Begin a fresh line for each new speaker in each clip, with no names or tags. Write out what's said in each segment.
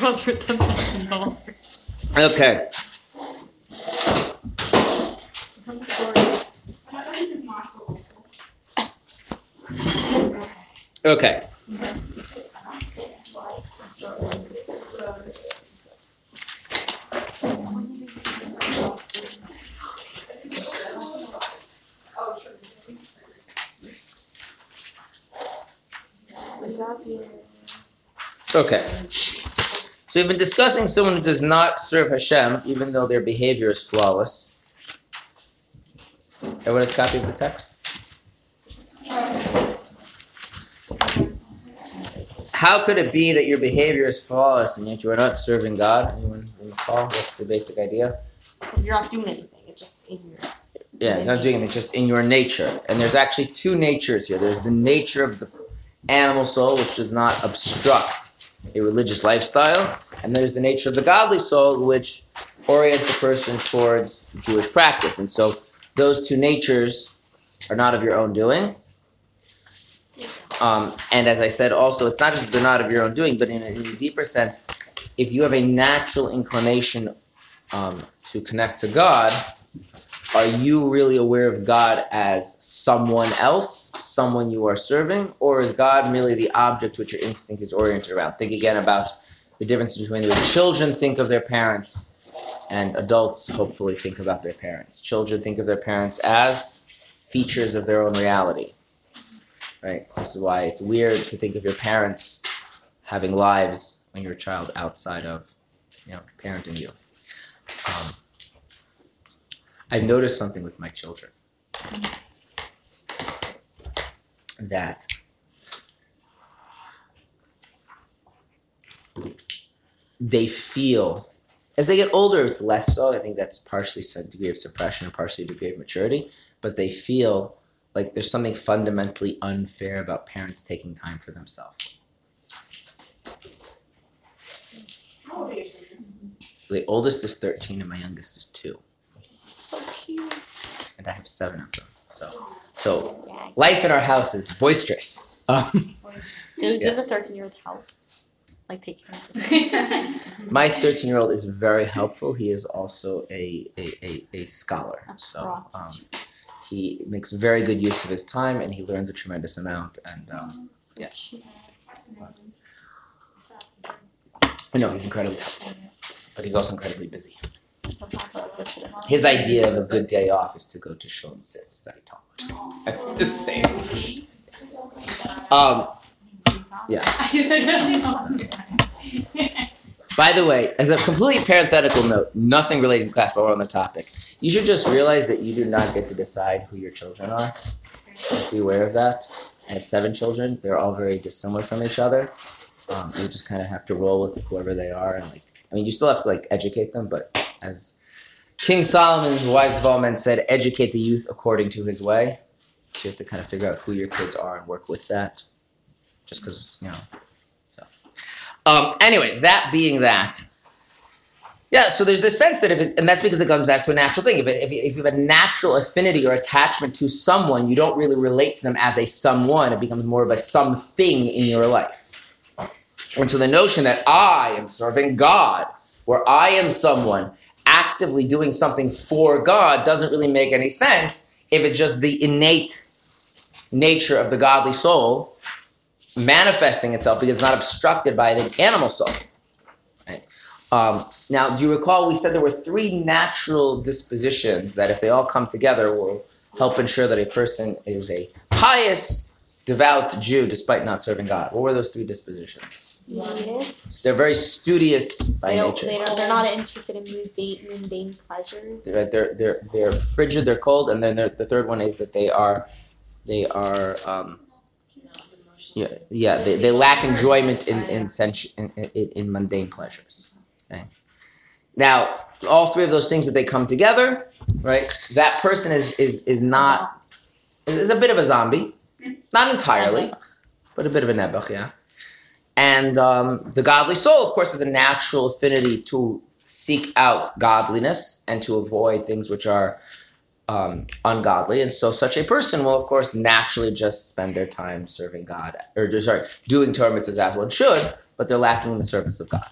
Girls for ten thousand dollars.
Okay. Okay. Okay. So we've been discussing someone who does not serve Hashem, even though their behavior is flawless. Everyone has a copy of the text? How could it be that your behavior is flawless and yet you are not serving God? Anyone in the recall? What's the basic idea?
Because you're not doing anything. It's just in your.
Yeah, it's not doing it, it's just in your nature. And there's actually two natures here. There's the nature of the animal soul, which does not obstruct a religious lifestyle, and there's the nature of the godly soul, which orients a person towards Jewish practice. And so those two natures are not of your own doing. Um, and as I said, also, it's not just they're not of your own doing, but in a, in a deeper sense, if you have a natural inclination um, to connect to God, are you really aware of God as someone else, someone you are serving, or is God merely the object which your instinct is oriented around? Think again about the difference between the children think of their parents and adults hopefully think about their parents. Children think of their parents as features of their own reality. Right? This is why it's weird to think of your parents having lives when you're a child outside of you know, parenting you. Um, I've noticed something with my children that they feel as they get older it's less so i think that's partially some degree of suppression and partially a degree of maturity but they feel like there's something fundamentally unfair about parents taking time for themselves the oldest is 13 and my youngest is 2
So cute.
and I have seven of them. So, so life in our house is boisterous. Um,
Dude,
Yes.
does a 13 year old help? Like take care of it.
my 13 year old is very helpful. He is also a, a, a, a scholar. So um, he makes very good use of his time and he learns a tremendous amount. And um, yeah. no, he's incredibly helpful, but he's also incredibly busy. His idea of a good day off is to go to shul and sit and study Talmud. That's his thing. Yes. Um, yeah. By the way, as a complete parenthetical note, nothing related to class, but we're on the topic. You should just realize that you do not get to decide who your children are. Just be aware of that. I have seven children. They're all very dissimilar from each other. Um, you just kind of have to roll with whoever they are, and like, I mean, you still have to like educate them, but as King Solomon, the wisest of all men, said, "Educate the youth according to his way." So you have to kind of figure out who your kids are and work with that. Just because you know. So, um, anyway, that being that, yeah. So there's this sense that if it's, and that's because it comes back to a natural thing. If it, if if you have a natural affinity or attachment to someone, you don't really relate to them as a someone. It becomes more of a something in your life. And so the notion that I am serving God, where I am someone actively doing something for God, doesn't really make any sense if it's just the innate nature of the godly soul manifesting itself because it's not obstructed by the animal soul. Right? Um, now, do you recall we said there were three natural dispositions that, if they all come together, will help ensure that a person is a pious, devout Jew despite not serving God? What were those three dispositions?
Yes.
They're very studious by
They
nature.
they they're not interested in mundane, mundane pleasures.
They're, they're they're they're frigid. They're cold, and then the third one is that they are they are um, yeah yeah they, they lack enjoyment in in, sensu- in, in in mundane pleasures. Okay. Now, all three of those things that they come together, right? That person is is is not is, a bit of a zombie, not entirely, but a bit of a nebuch, yeah. And um, the godly soul, of course, has a natural affinity to seek out godliness and to avoid things which are um, ungodly. And so, such a person will, of course, naturally just spend their time serving God, or sorry, doing Torah mitzvahs as one should, but they're lacking in the service of God.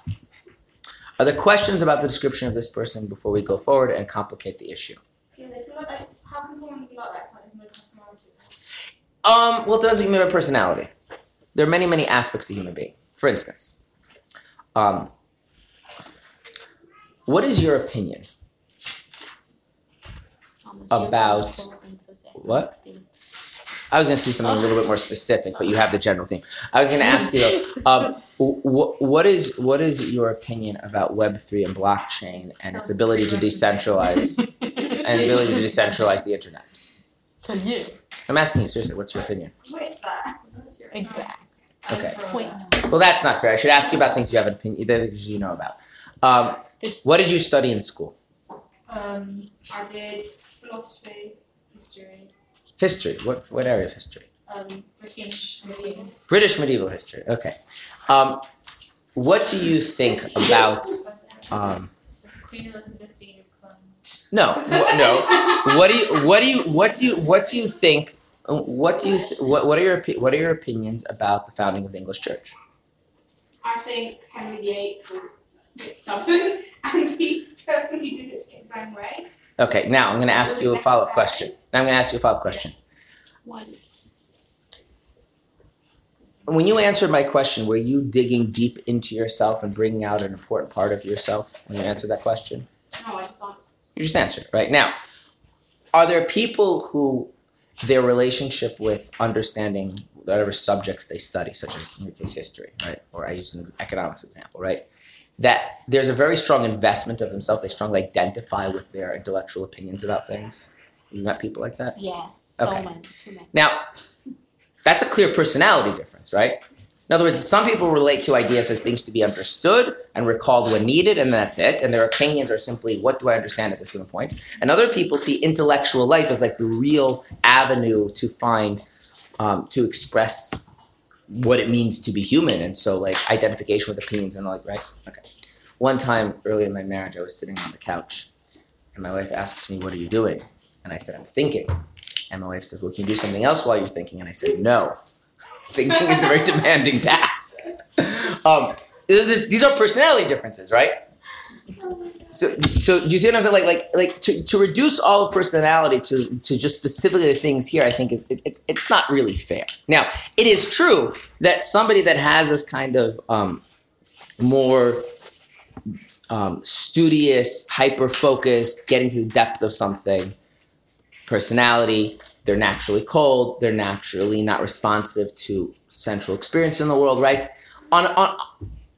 Are there questions about the description of this person before we go forward and complicate the issue?
Yeah, they feel like they, how can someone be like that? It's like there's no personality.
Um, well, it does mean by personality. There are many, many aspects of human being. For instance, um, what is your opinion? About-
geographical and socioeconomic
what? I was going to see something a little bit more specific, but you have the general thing. I was going to ask you, though, um, wh- what is what is your opinion about Web three and blockchain and its ability to decentralize and the ability to decentralize the internet?
To you.
I'm asking you seriously. What's your opinion?
What is that? What's your
Exactly.
Okay. Well, that's not fair. I should ask you about things you have an opinion, the things you know about. Um, what did you study in school?
Um, I did philosophy, history,
History. What what area of history?
um, British mediums.
British medieval history. Okay. Um, what do you think about? Um,
Queen Elizabeth being a clone.
no, wh- no. What do you what do you what do you what do you think? What do you th- what what are your what are your opinions about the founding of the English Church?
I think Henry VIII was a bit stubborn and he personally did it his own way.
Okay. Now I'm going to ask you a follow up question. Now I'm going to ask you a follow up question. When you answered my question, were you digging deep into yourself and bringing out an important part of yourself when you answered that question?
No, I just answered.
You just answered right now. Are there people who their relationship with understanding whatever subjects they study, such as in your case history, right, or I use an economics example, right, that there's a very strong investment of themselves. They strongly identify with their intellectual opinions about things. You met people like that.
Yes. So
Okay.
many.
Now, that's a clear personality difference, right? In other words, some people relate to ideas as things to be understood and recalled when needed, and that's it. And their opinions are simply, what do I understand at this given point? And other people see intellectual life as like the real avenue to find, um, to express what it means to be human. And so, like, identification with opinions and like, right? Okay. One time early in my marriage, I was sitting on the couch, and my wife asks me, What are you doing? And I said, I'm thinking. And my wife says, Well, can you do something else while you're thinking? And I said, No. thinking is a very demanding task. Um, these are personality differences, right? So, so do you see what I'm saying? Like, like, like to, to reduce all of personality to, to just specifically the things here, I think is it, it's it's not really fair. Now, it is true that somebody that has this kind of um, more um, studious, hyper focused, getting to the depth of something, personality, they're naturally cold, they're naturally not responsive to central experience in the world, right? On, on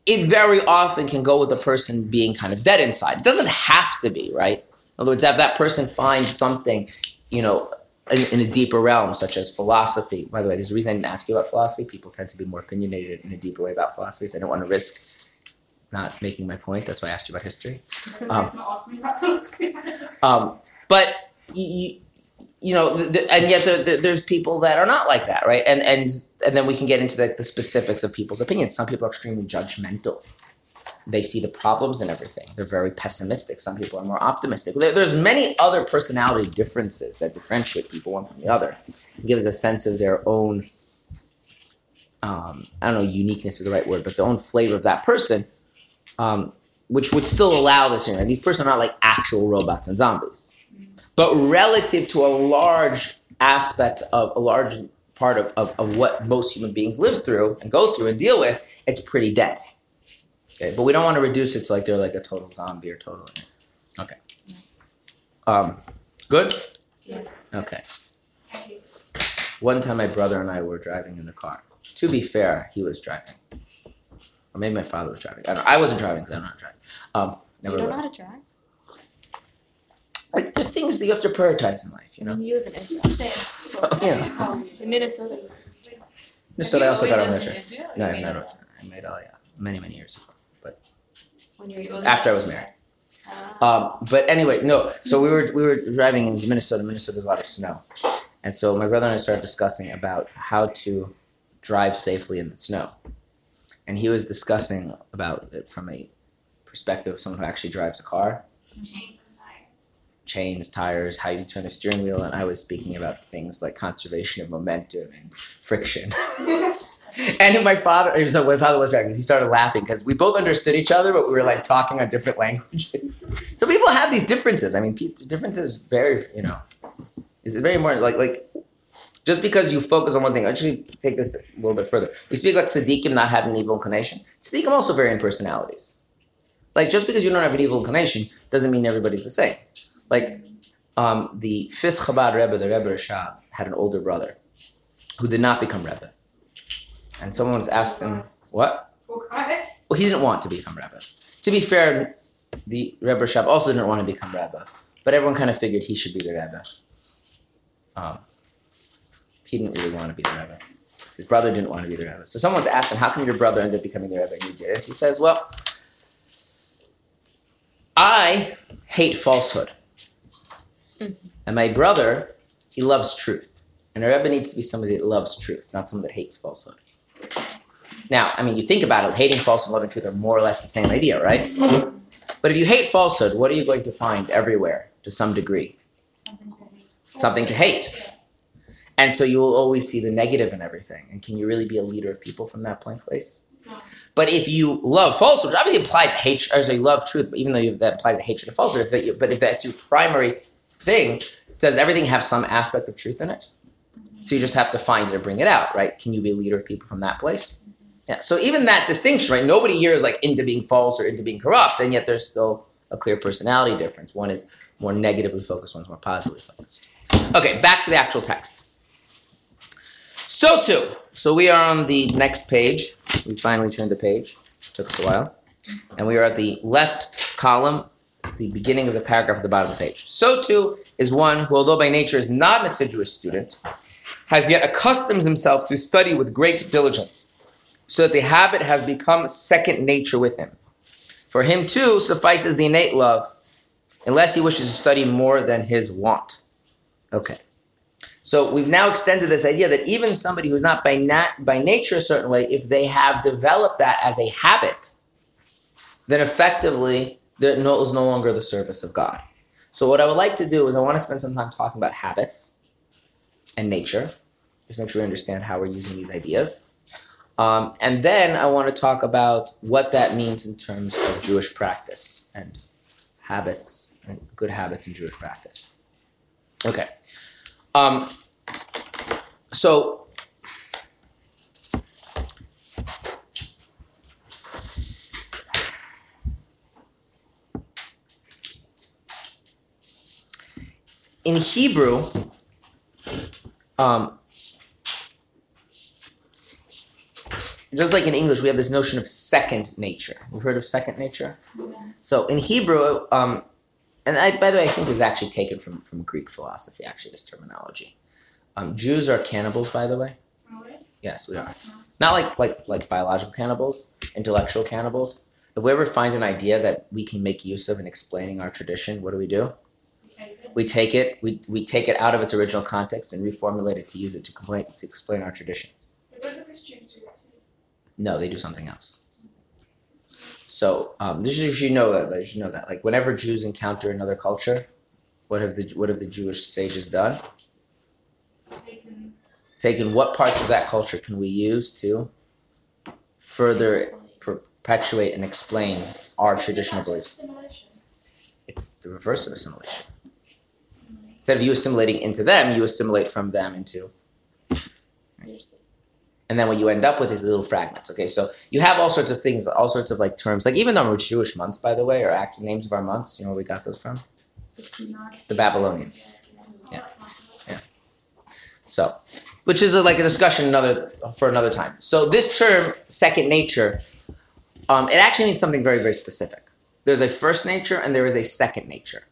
it very often can go with a person being kind of dead inside. It doesn't have to be, right? In other words, if that person finds something, you know, in, in a deeper realm, such as philosophy. By the way, there's a reason I didn't ask you about philosophy. People tend to be more opinionated in a deeper way about philosophy, so I don't want to risk not making my point. That's why I asked you about history. Um,
it's not asking me about philosophy.
Um, but you, you know, th- th- and yet there, there's people that are not like that, right? And and and then we can get into the, the specifics of people's opinions. Some people are extremely judgmental. They see the problems in everything. They're very pessimistic. Some people are more optimistic. There, there's many other personality differences that differentiate people one from the other. It gives a sense of their own. Um, I don't know, uniqueness is the right word, but their own flavor of that person, um, which would still allow this. You know, these persons are not like actual robots and zombies but relative to a large aspect of a large part of, of, of what most human beings live through and go through and deal with, it's pretty dead. Okay, but we don't want to reduce it to like they're like a total zombie or total. Okay. Um, good.
Yeah.
Okay. One time, my brother and I were driving in the car. To be fair, he was driving, or maybe my father was driving. I don't. I wasn't driving because I'm not driving. Um,
You
never.
don't know how to drive?
Like the things that you have to prioritize in life, you know.
you live in Israel.
So, yeah.
In Minnesota.
Minnesota, I also got on
Have
the
you
trip.
always lived in Israel?
No, I
made
I made all yeah, many many years ago.
When you're
After I was married.
Uh,
Um, but anyway, no. So we were we were driving in Minnesota. Minnesota, there's a lot of snow, and so my brother and I started discussing about how to drive safely in the snow, and he was discussing about it from a perspective of someone who actually drives a car,
Chains tires.
how you turn the steering wheel, and I was speaking about things like conservation of momentum and friction. and my father, so my father was driving, he started laughing because we both understood each other, but we were like talking on different languages. so people have these differences. I mean, differences very, you know, is very important. Like, like just because you focus on one thing, actually take this a little bit further. We speak about tzaddikim not having an evil inclination. Tzaddikim also vary in personalities. Like just because you don't have an evil inclination doesn't mean everybody's the same. Like um, the fifth Chabad Rebbe, the Rebbe Rashab, had an older brother who did not become Rebbe. And someone was asked him, what?
Okay.
Well, he didn't want to become Rebbe. To be fair, the Rebbe Rashab also didn't want to become Rebbe, but everyone kind of figured he should be the Rebbe. Um, he didn't really want to be the Rebbe. His brother didn't want to be the Rebbe. So someone's asked him, how come your brother ended up becoming the Rebbe and you did it? He says, well, I hate falsehood. Mm-hmm. And my brother, he loves truth. And a Rebbe needs to be somebody that loves truth, not someone that hates falsehood. Now, I mean, you think about it, hating falsehood and loving truth are more or less the same idea, right? Mm-hmm. But if you hate falsehood, what are you going to find everywhere to some degree? Something to hate. And so you will always see the negative in everything. And can you really be a leader of people from that point place?
No.
But if you love falsehood, which obviously implies hatred, or so you love truth, but even though that implies a hatred of falsehood, if that you, but if that's your primary thing, does everything have some aspect of truth in it? So you just have to find it and bring it out, right? Can you be a leader of people from that place? Yeah. So even that distinction, right? Nobody here is like into being false or into being corrupt, and yet there's still a clear personality difference. One is more negatively focused, one's more positively focused. Okay, back to the actual text. So too. So we are on the next page. We finally turned the page. Took us a while. And we are at the left column, the beginning of the paragraph at the bottom of the page. So too is one who, although by nature is not an assiduous student, has yet accustomed himself to study with great diligence, so that the habit has become second nature with him. For him too suffices the innate love, unless he wishes to study more than his want. Okay. So we've now extended this idea that even somebody who's not by nat- by nature a certain way, if they have developed that as a habit, then effectively that no, is no longer the service of God. So what I would like to do is I want to spend some time talking about habits and nature. Just make sure we understand how we're using these ideas. Um, and then I want to talk about what that means in terms of Jewish practice and habits and good habits in Jewish practice. Okay. Um, so in Hebrew, um, just like in English, we have this notion of second nature. We've heard of second nature? Yeah. So in Hebrew, um, and I, by the way, I think this is actually taken from, from Greek philosophy, actually, this terminology. Um, Jews are cannibals, by the way.
Really?
Yes, we are. Not like, like, like biological cannibals, intellectual cannibals. If we ever find an idea that we can make use of in explaining our tradition, what do we do? We take it, we, we take it out of its original context and reformulate it to use it to, complain, to explain our traditions.
Don't the Christians do that too?
No, they do something else. So um, this is, you should know that. You should know that. Like whenever Jews encounter another culture, what have the what have the Jewish sages done? Taken what parts of that culture can we use to further perpetuate and explain our traditional beliefs? It's the reverse of assimilation. Instead of you assimilating into them, you assimilate from them into and then what you end up with is little fragments. Okay, so you have all sorts of things, all sorts of like terms, like even our Jewish months, by the way, are actually names of our months. You know where we got those from? The Babylonians. Yeah. Yeah. So, which is a, like a discussion another for another time. So this term, second nature, um, it actually means something very very specific. There's a first nature and there is a second nature.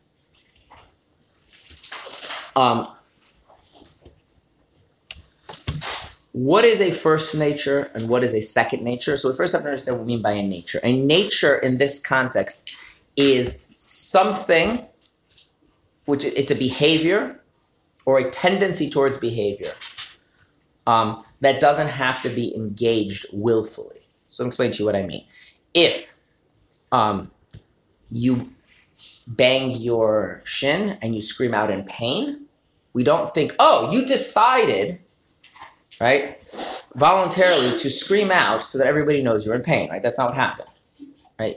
Um, what is a first nature and what is a second nature? So we first have to understand what we mean by a nature. A nature in this context is something which it's a behavior or a tendency towards behavior um, that doesn't have to be engaged willfully. So I'll explain to you what I mean. If um, you bang your shin and you scream out in pain, we don't think, oh, you decided right? Voluntarily to scream out so that everybody knows you're in pain, right? That's not what happened, right?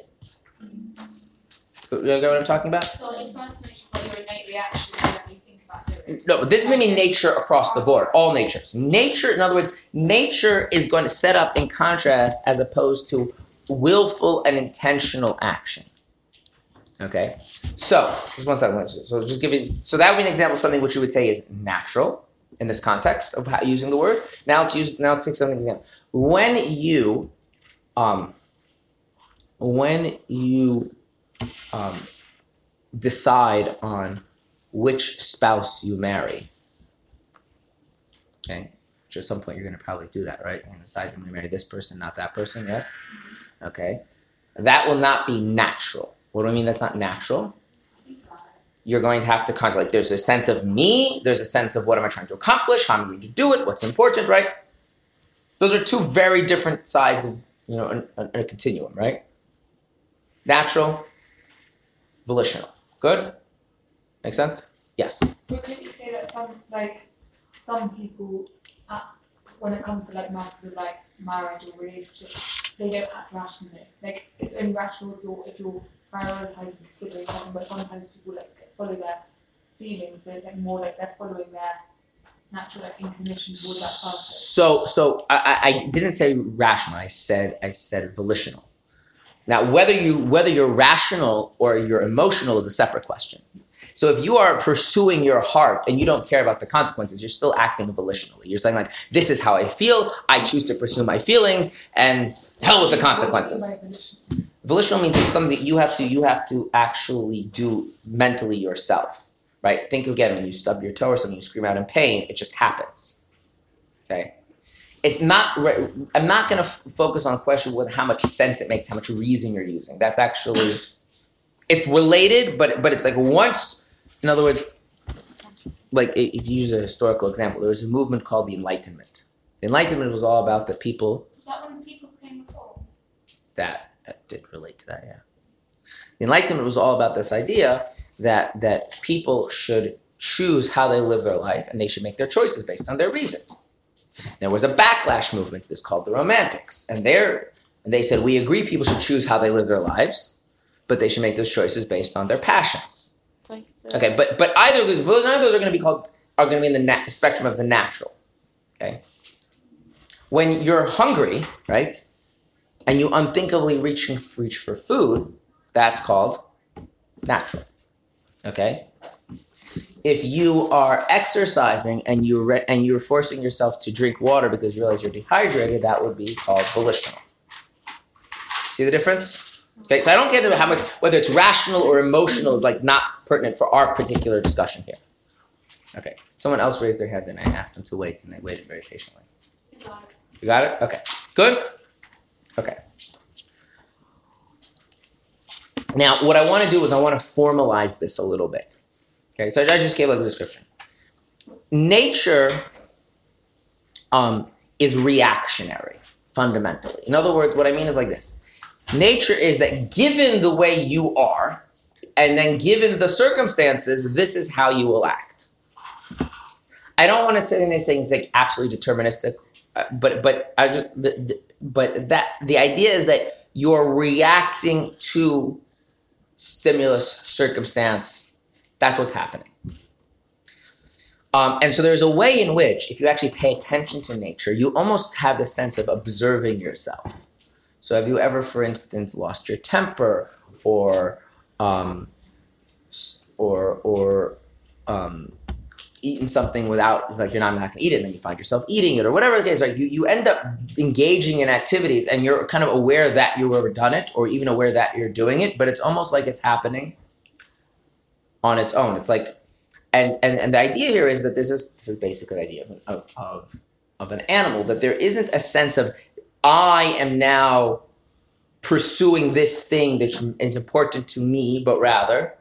You get what I'm talking about?
So if like your innate reaction you think about it.
No, but this doesn't mean nature across the board. All natures. Nature, in other words, nature is going to set up in contrast as opposed to willful and intentional action. Okay, so just one second. So just give it. So that would be an example of something which you would say is natural in this context of how, using the word. Now let's use. Now let's take something example. When you, um, when you, um, decide on which spouse you marry. Okay, which at some point you're going to probably do that, right? You're going to decide to marry this person, not that person. Yes. Okay, that will not be natural. What do I mean? That's not natural. You're going to have to contemplate. Like, there's a sense of me. There's a sense of what am I trying to accomplish? How am I going to do it? What's important, right? Those are two very different sides of you know a, a continuum, right? Natural, volitional. Good. Make sense? Yes.
But couldn't you say that some like some people, uh, when it comes to like matters of like marriage or relationship, they don't act rationally. Like it's only rational if you're if you're prioritizing considering something, but sometimes people like follow their feelings, so it's like more like they're following their natural like inclination towards that person.
So, so I, I I didn't say rational. I said I said volitional. Now, whether you whether you're rational or you're emotional is a separate question. So, if you are pursuing your heart and you don't care about the consequences, you're still acting volitionally. You're saying like, "This is how I feel. I choose to pursue my feelings, and hell with the consequences."
What do you mean by volition?
Volitional means it's something that you have to you have to actually do mentally yourself, right? Think again when you stub your toe or something, you scream out in pain. It just happens. Okay it's not i'm not going to f- focus on a question with how much sense it makes how much reason you're using that's actually it's related but but it's like once in other words like if you use a historical example there was a movement called the enlightenment the enlightenment was all about the people
Is that when the people came before?
that did relate to that yeah the enlightenment was all about this idea that that people should choose how they live their life and they should make their choices based on their reason there was a backlash movement to this called the romantics and they're and they said we agree people should choose how they live their lives but they should make those choices based on their passions
like the-
Okay, but but either of those, those none of those are going to be called are going to be in the na- spectrum of the natural. Okay. When you're hungry, right, and you unthinkably reaching reach for food, that's called natural. Okay. If you are exercising and you re- and you're forcing yourself to drink water because you realize you're dehydrated, that would be called volitional. See the difference? Okay, so I don't into how much whether it's rational or emotional is like not pertinent for our particular discussion here. Okay, someone else raised their hand and I asked them to wait, and they waited very patiently. You got it? Okay, good. Okay. Now, what I want to do is I want to formalize this a little bit. Okay, so I just gave like a description. Nature um, is reactionary fundamentally. In other words, what I mean is like this nature is that given the way you are, and then given the circumstances, this is how you will act. I don't want to say anything it's like absolutely deterministic, uh, but but I just the, the, but that the idea is that you're reacting to stimulus, circumstance. That's what's happening. Um, and so there's a way in which, if you actually pay attention to nature, you almost have the sense of observing yourself. So have you ever, for instance, lost your temper or um, or or um, eaten something without it's like you're not, not going to eat it, and then you find yourself eating it or whatever it is. Like you, you end up engaging in activities, and you're kind of aware that you've ever done it, or even aware that you're doing it, but it's almost like it's happening on its own. It's like, and and, and the idea here is that this is this is basically the idea of, of of an animal that there isn't a sense of I am now pursuing this thing that is important to me, but rather,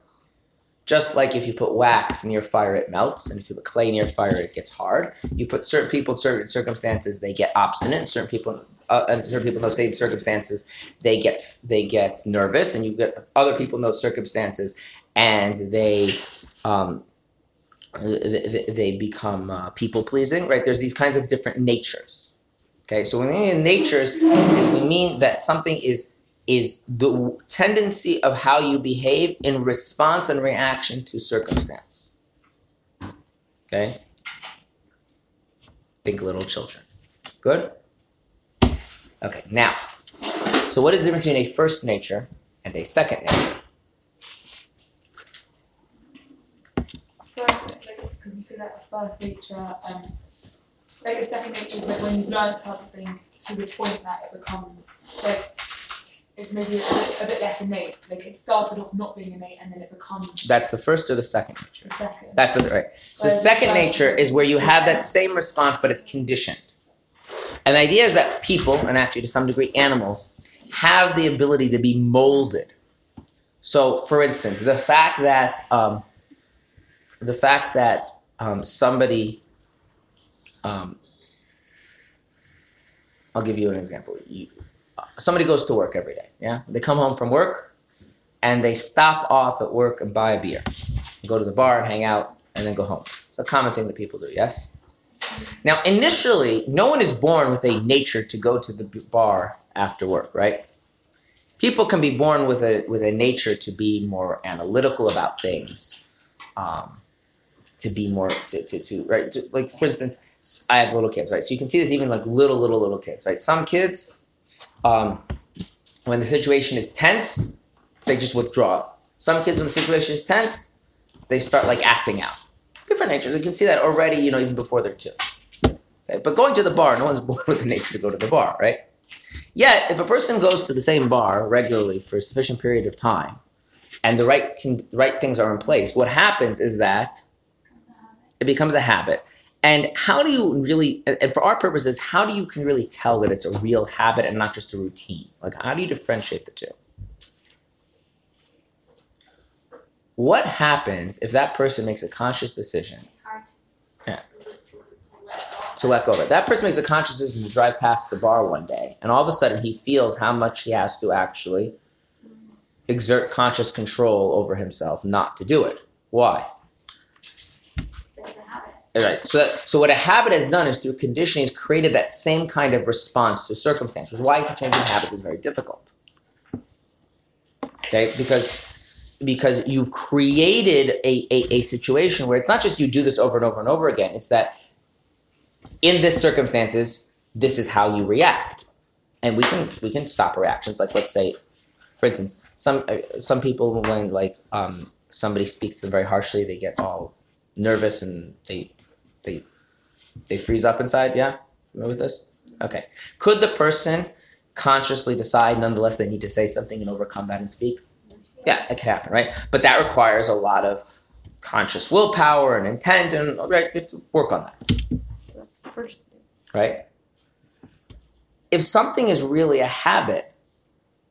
just like if you put wax your fire, it melts, and if you put clay your fire, it gets hard. You put certain people in certain circumstances, they get obstinate. And certain people, uh, and certain people in those same circumstances, they get they get nervous, and you get other people in those circumstances, and they um, th- th- they become uh, people pleasing, right? There's these kinds of different natures. Okay, so when we mean natures, we mean that something is is the tendency of how you behave in response and reaction to circumstance. Okay? Think little children. Good? Okay, now, so what is the difference between a first nature and a second nature?
First, like, could you say that first nature, um, like a second nature is like when you learn something to the point that it becomes like it's maybe a bit, a bit less innate. Like it started off not being innate and then it becomes
That's the first or the second nature?
the second.
That's the, right. So
Whereas
second nature is where you have that same response, but it's conditioned. And the idea is that people, and actually to some degree animals, have the ability to be molded. So, for instance, the fact that um, the fact that um, somebody, um, I'll give you an example. You, somebody goes to work every day. Yeah, they come home from work, and they stop off at work and buy a beer go to the bar and hang out, and then go home. It's a common thing that people do, yes? Now, initially, no one is born with a nature to go to the bar after work, right? People can be born with a with a nature to be more analytical about things, um, to be more to, to, to right. To, like for instance, I have little kids, right? So you can see this even like little little little kids, right? Some kids, um, when the situation is tense, they just withdraw. Some kids, when the situation is tense, they start like acting out. Different natures. You can see that already, you know, even before they're two. Okay? But going to the bar, no one's born with the nature to go to the bar, right? Yet, if a person goes to the same bar regularly for a sufficient period of time, and the right con- right things are in place, what happens is that it becomes a habit. And how do you really, and for our purposes, how do you can really tell that it's a real habit and not just a routine? Like, how do you differentiate the two? What happens if that person makes a conscious decision
It's hard to,
Yeah.
to, let go.
to let go of it? That person makes a conscious decision to drive past the bar one day, and all of a sudden he feels how much he has to actually mm-hmm. exert conscious control over himself not to do it. Why? Right. So, so what a habit has done is through conditioning has created that same kind of response to circumstance, which is why changing habits is very difficult. Okay, because because you've created a, a, a situation where it's not just you do this over and over and over again. It's that in this circumstances, this is how you react, and we can we can stop reactions. Like let's say, for instance, some uh, some people when like um, somebody speaks to them very harshly, they get all nervous and they they they freeze up inside. Yeah, familiar with this? Okay. Could the person consciously decide, nonetheless, they need to say something and overcome that and speak? Yeah, it can happen, right? But that requires a lot of conscious willpower and intent, and right, we have to work on that,
That's the first thing.
right? If something is really a habit,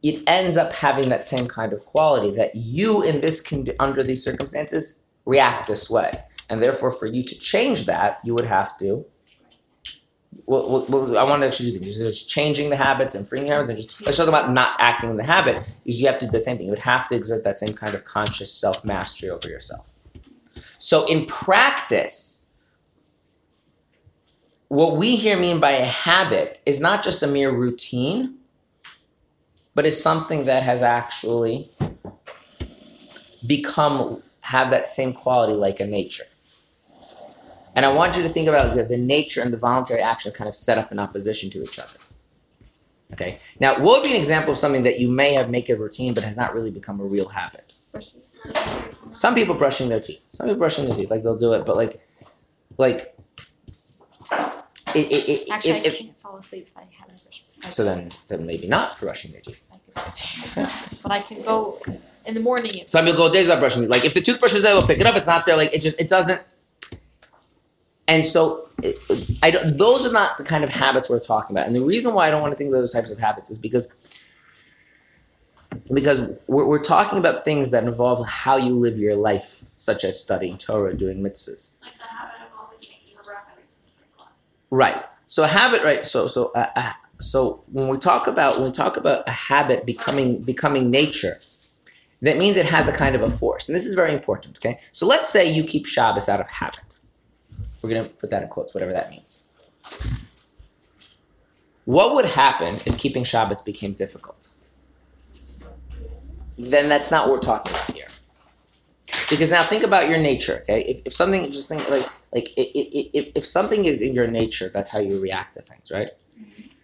it ends up having that same kind of quality that you, in this con- under these circumstances, react this way, and therefore, for you to change that, you would have to. Well, well, I want to actually do things. Changing the habits and freeing habits, and just let's talk about not acting in the habit. Is you have to do the same thing. You would have to exert that same kind of conscious self mastery over yourself. So in practice, what we here mean by a habit is not just a mere routine, but is something that has actually become have that same quality like a nature. And I want you to think about the, the nature and the voluntary action kind of set up in opposition to each other. Okay. Now, what would be an example of something that you may have make a routine but has not really become a real habit? Some people brushing their teeth. Some people brushing their teeth, like they'll do it, but like, like, it, it, it,
Actually, I can't fall asleep if I haven't brushed.
so then, then maybe not brushing their teeth.
But I can go in the morning.
Some people go days without brushing. Like if the toothbrush is there, we'll pick it up. It's not there. Like it just it doesn't. And so, I don't. Those are not the kind of habits we're talking about. And the reason why I don't want to think of those types of habits is because because we're, we're talking about things that involve how you live your life, such as studying Torah, doing mitzvahs.
Like the habit of always a bracha every time you drink
Right. So a habit, right? So so uh, uh, so when we talk about when we talk about a habit becoming becoming nature, that means it has a kind of a force. And this is very important, okay? So let's say you keep Shabbos out of habit. We're going to put that in quotes, whatever that means. What would happen if keeping Shabbos became difficult? Then that's not what we're talking about here. Because now think about your nature, okay? If, if something, just think like, like i- i- if, if something is in your nature, that's how you react to things, right?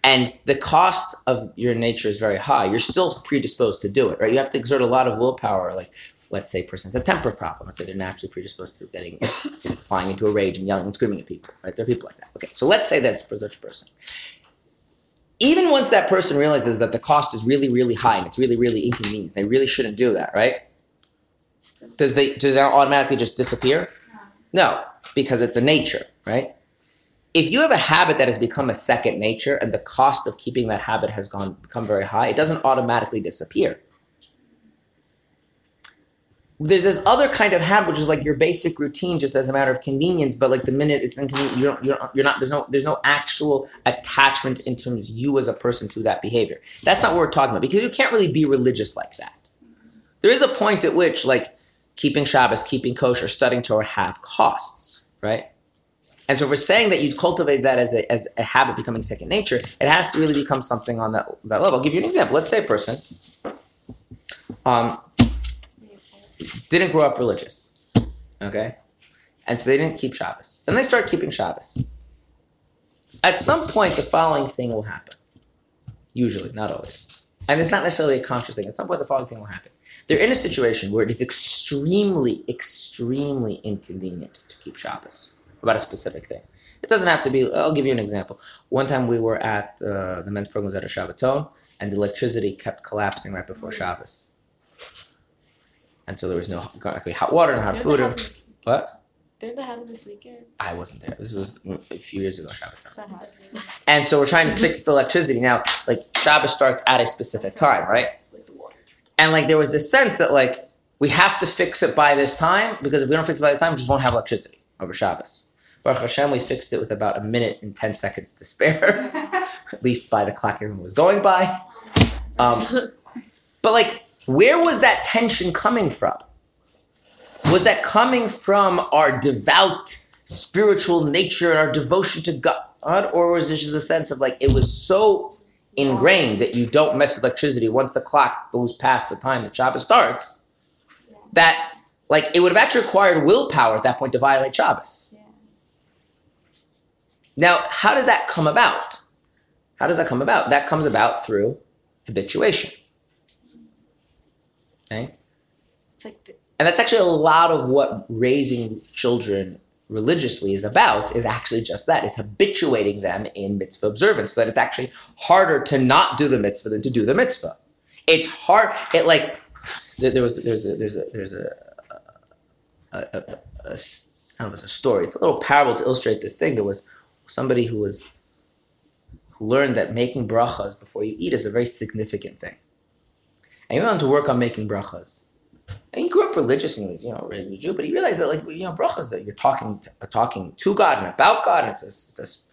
And the cost of your nature is very high. You're still predisposed to do it, right? You have to exert a lot of willpower. Like, let's say, a person has a temper problem. Let's say they're naturally predisposed to getting flying into a rage and yelling and screaming at people, right? There are people like that. Okay, so let's say that's for such a person. Even once that person realizes that the cost is really, really high and it's really, really inconvenient, they really shouldn't do that, right? Does they does that automatically just disappear? No, because it's a nature, right? If you have a habit that has become a second nature and the cost of keeping that habit has gone become very high, it doesn't automatically disappear. There's this other kind of habit, which is like your basic routine, just as a matter of convenience. But like the minute it's inconvenient, you don't, you don't, you're not. There's no, there's no actual attachment in terms of you as a person to that behavior. That's not what we're talking about because you can't really be religious like that. There is a point at which, like, keeping Shabbos, keeping kosher, studying Torah have costs, right? And so we're saying that you cultivate that as a, as a habit becoming second nature, it has to really become something on that, that level. I'll give you an example. Let's say a person um, didn't grow up religious, okay? And so they didn't keep Shabbos. Then they start keeping Shabbos. At some point, the following thing will happen. Usually, not always. And it's not necessarily a conscious thing. At some point, the following thing will happen. They're in a situation where it is extremely, extremely inconvenient to keep Shabbos about a specific thing. It doesn't have to be. I'll give you an example. One time we were at uh, the men's program was at a Shabbaton, and the electricity kept collapsing right before Shabbos, and so there was no exactly hot water and hot food.
this-
What?
Didn't that happen this weekend?
I wasn't there. This was a few years ago,
happened.
And so we're trying to fix the electricity now. Like Shabbos starts at a specific time, right?
Like the water.
And like there was this sense that like we have to fix it by this time because if we don't fix it by the time, we just won't have electricity over Shabbos. Baruch Hashem, we fixed it with about a minute and ten seconds to spare, at least by the clock everyone was going by. Um, but like, where was that tension coming from? Was that coming from our devout spiritual nature and our devotion to God, or was it just the sense of like it was so ingrained that you don't mess with electricity once the clock goes past the time that Shabbos starts? That like it would have actually required willpower at that point to violate Shabbos. Now, how did that come about? How does that come about? That comes about through habituation. Okay?
It's like the,
And that's actually a lot of what raising children religiously is about, is actually just that, is habituating them in mitzvah observance, so that it's actually harder to not do the mitzvah than to do the mitzvah. It's hard, it like, there, was, there's a, there's a, there's a, a, a, a, a s- I don't know, it's a story, it's a little parable to illustrate this thing. There was somebody who was, who learned that making brachas before you eat is a very significant thing. And he went on to work on making brachas. And he grew up religious and he was, you know, a Jew, but he realized that, like, you know, brachas, that you're talking to, talking to God and about God. It's a, it's a,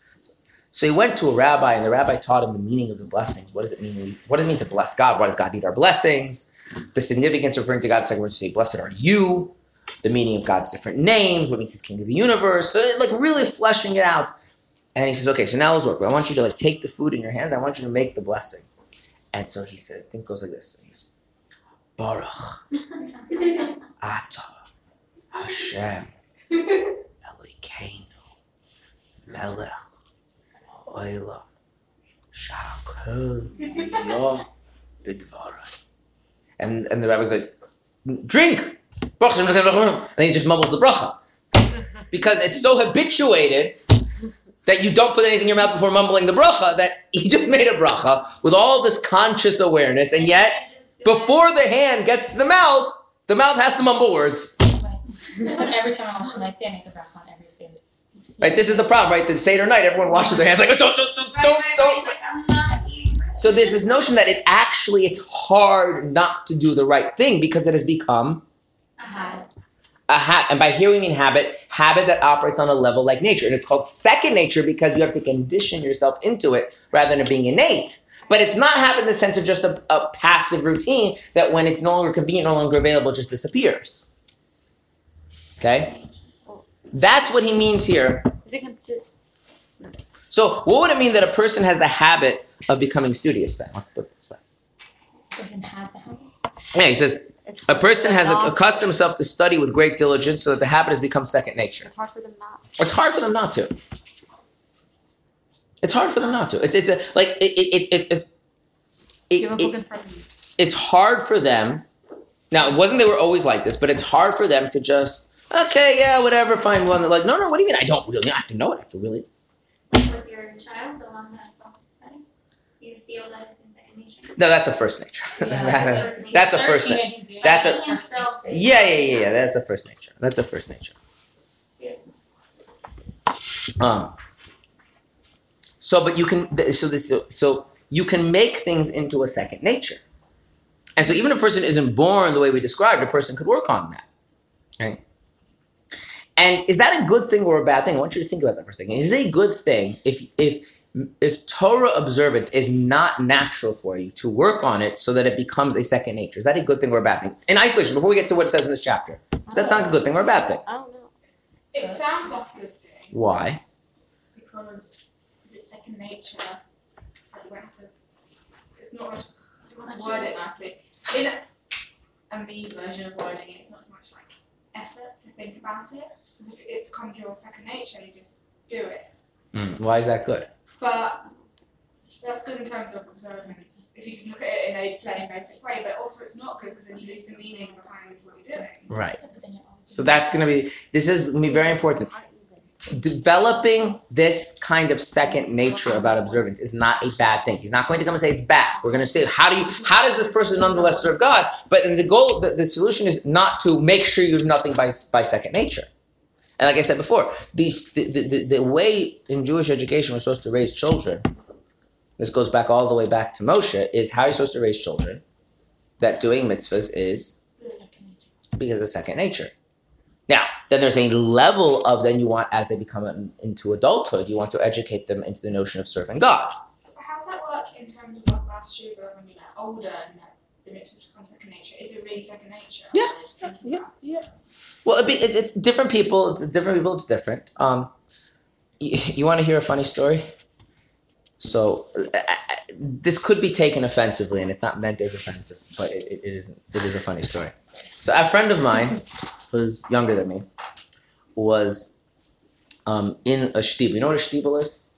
so he went to a rabbi, and the rabbi taught him the meaning of the blessings. What does it mean? What does it mean to bless God? Why does God need our blessings? The significance referring to God. Second word to say, "Blessed are you." The meaning of God's different names. What means He's King of the universe? So, like, really fleshing it out. And he says, "Okay, so now let's work. I want you to like take the food in your hand. I want you to make the blessing." And so he said, think goes like this. Baruch. Ata Hashem. Elokeinu. Melech. Oila Shakol. Yo Bidvarai. And and the rabbi's like, drink. Baruch Hashem Elokeinu And he just mumbles the bracha. Because it's so habituated that you don't put anything in your mouth before mumbling the bracha that he just made a bracha with all this conscious awareness, and yet before the hand gets to the mouth, the mouth has to mumble words.
So every time I wash my hands, I make a bracha on every food.
Right? This is the problem, right? That Seder night, everyone washes their hands like, oh, don't, don't, don't, don't,
don't. Not.
So there's this notion that it actually it's hard not to do the right thing because it has become
I had
a habit, and by here we mean habit, habit that operates on a level like nature, and it's called second nature because you have to condition yourself into it rather than it being innate. But it's not in the sense of just a, a passive routine that when it's no longer convenient, no longer available, just disappears. Okay? That's what he means here.
Is it considered?
So, what would it mean that a person has the habit of becoming studious then? Let's put it this way.
A person has the habit.
Yeah, he says, a person has accustomed himself to study with great diligence so that the habit has become second nature.
It's hard for them not.
It's hard for them not to. It's hard for them not to. It's it's a, like it, it, it, it, it's it,
You have a book
it,
in front of you.
it's hard for them. Now, it wasn't they were always like this, but it's hard for them to just okay, yeah, whatever, find one. They're like, no, no, what do you mean? I don't really I have to know it. I have to really.
with your child, the one that don't study? You feel that it's in second nature?
No, that's a first nature.
Yeah,
that's a first nature.
nature.
That's a-
Like, he himself is-
Yeah, yeah, yeah, yeah. That's a first nature. That's a first nature. Um. So, but you can. So this. So you can make things into a second nature, and so even if a person isn't born the way we described, a person could work on that. Right. And is that a good thing or a bad thing? I want you to think about that for a second. Is it a good thing if if if Torah observance is not natural for you to work on it so that it becomes a second nature? Is that a good thing or a bad thing? In isolation, before we get to what it says in this chapter, does that sound like a good thing or a bad thing?
I don't know.
It sounds like a good thing
Why?
because if it's second nature, like you won't to. It's not as you don't have to word it nicely. In a, a me version of wording it, it's not so much like effort to think about it. Because if it becomes your second nature, you just do it.
Mm, why is that good?
But that's good in terms of observance. If you just look at it in a plain basic way, but also it's not good because then you lose the meaning behind what you're doing.
Right.
But then it always
So that's going to be. This is going to be very important. Developing this kind of second nature about observance is not a bad thing. He's not going to come and say it's bad. We're going to say how do you how does this person nonetheless serve God? But the goal, the, the solution is not to make sure you do nothing by by second nature. And like I said before, these the, the, the, the way in Jewish education we're supposed to raise children. This goes back all the way back to Moshe. Is how you're supposed to raise children. That doing mitzvahs is because of second nature. Now, then there's a level of then you want as they become in- into adulthood, you want to educate them into the notion of serving God.
How does that work in terms of like last Shuba when you're like older and that the mitzvah becomes second nature? Is it really second nature?
Yeah,
Or are they just thinking
yeah, yeah. Well, it'd be, it, it's different people. It's different people. It's different. Um, you, you want to hear a funny story? So, I, I, this could be taken offensively, and it's not meant as offensive, but it, it, it isn't. It is a funny story. So, a friend of mine, who's younger than me, was um, in a shtibel. You know what a shtibel is?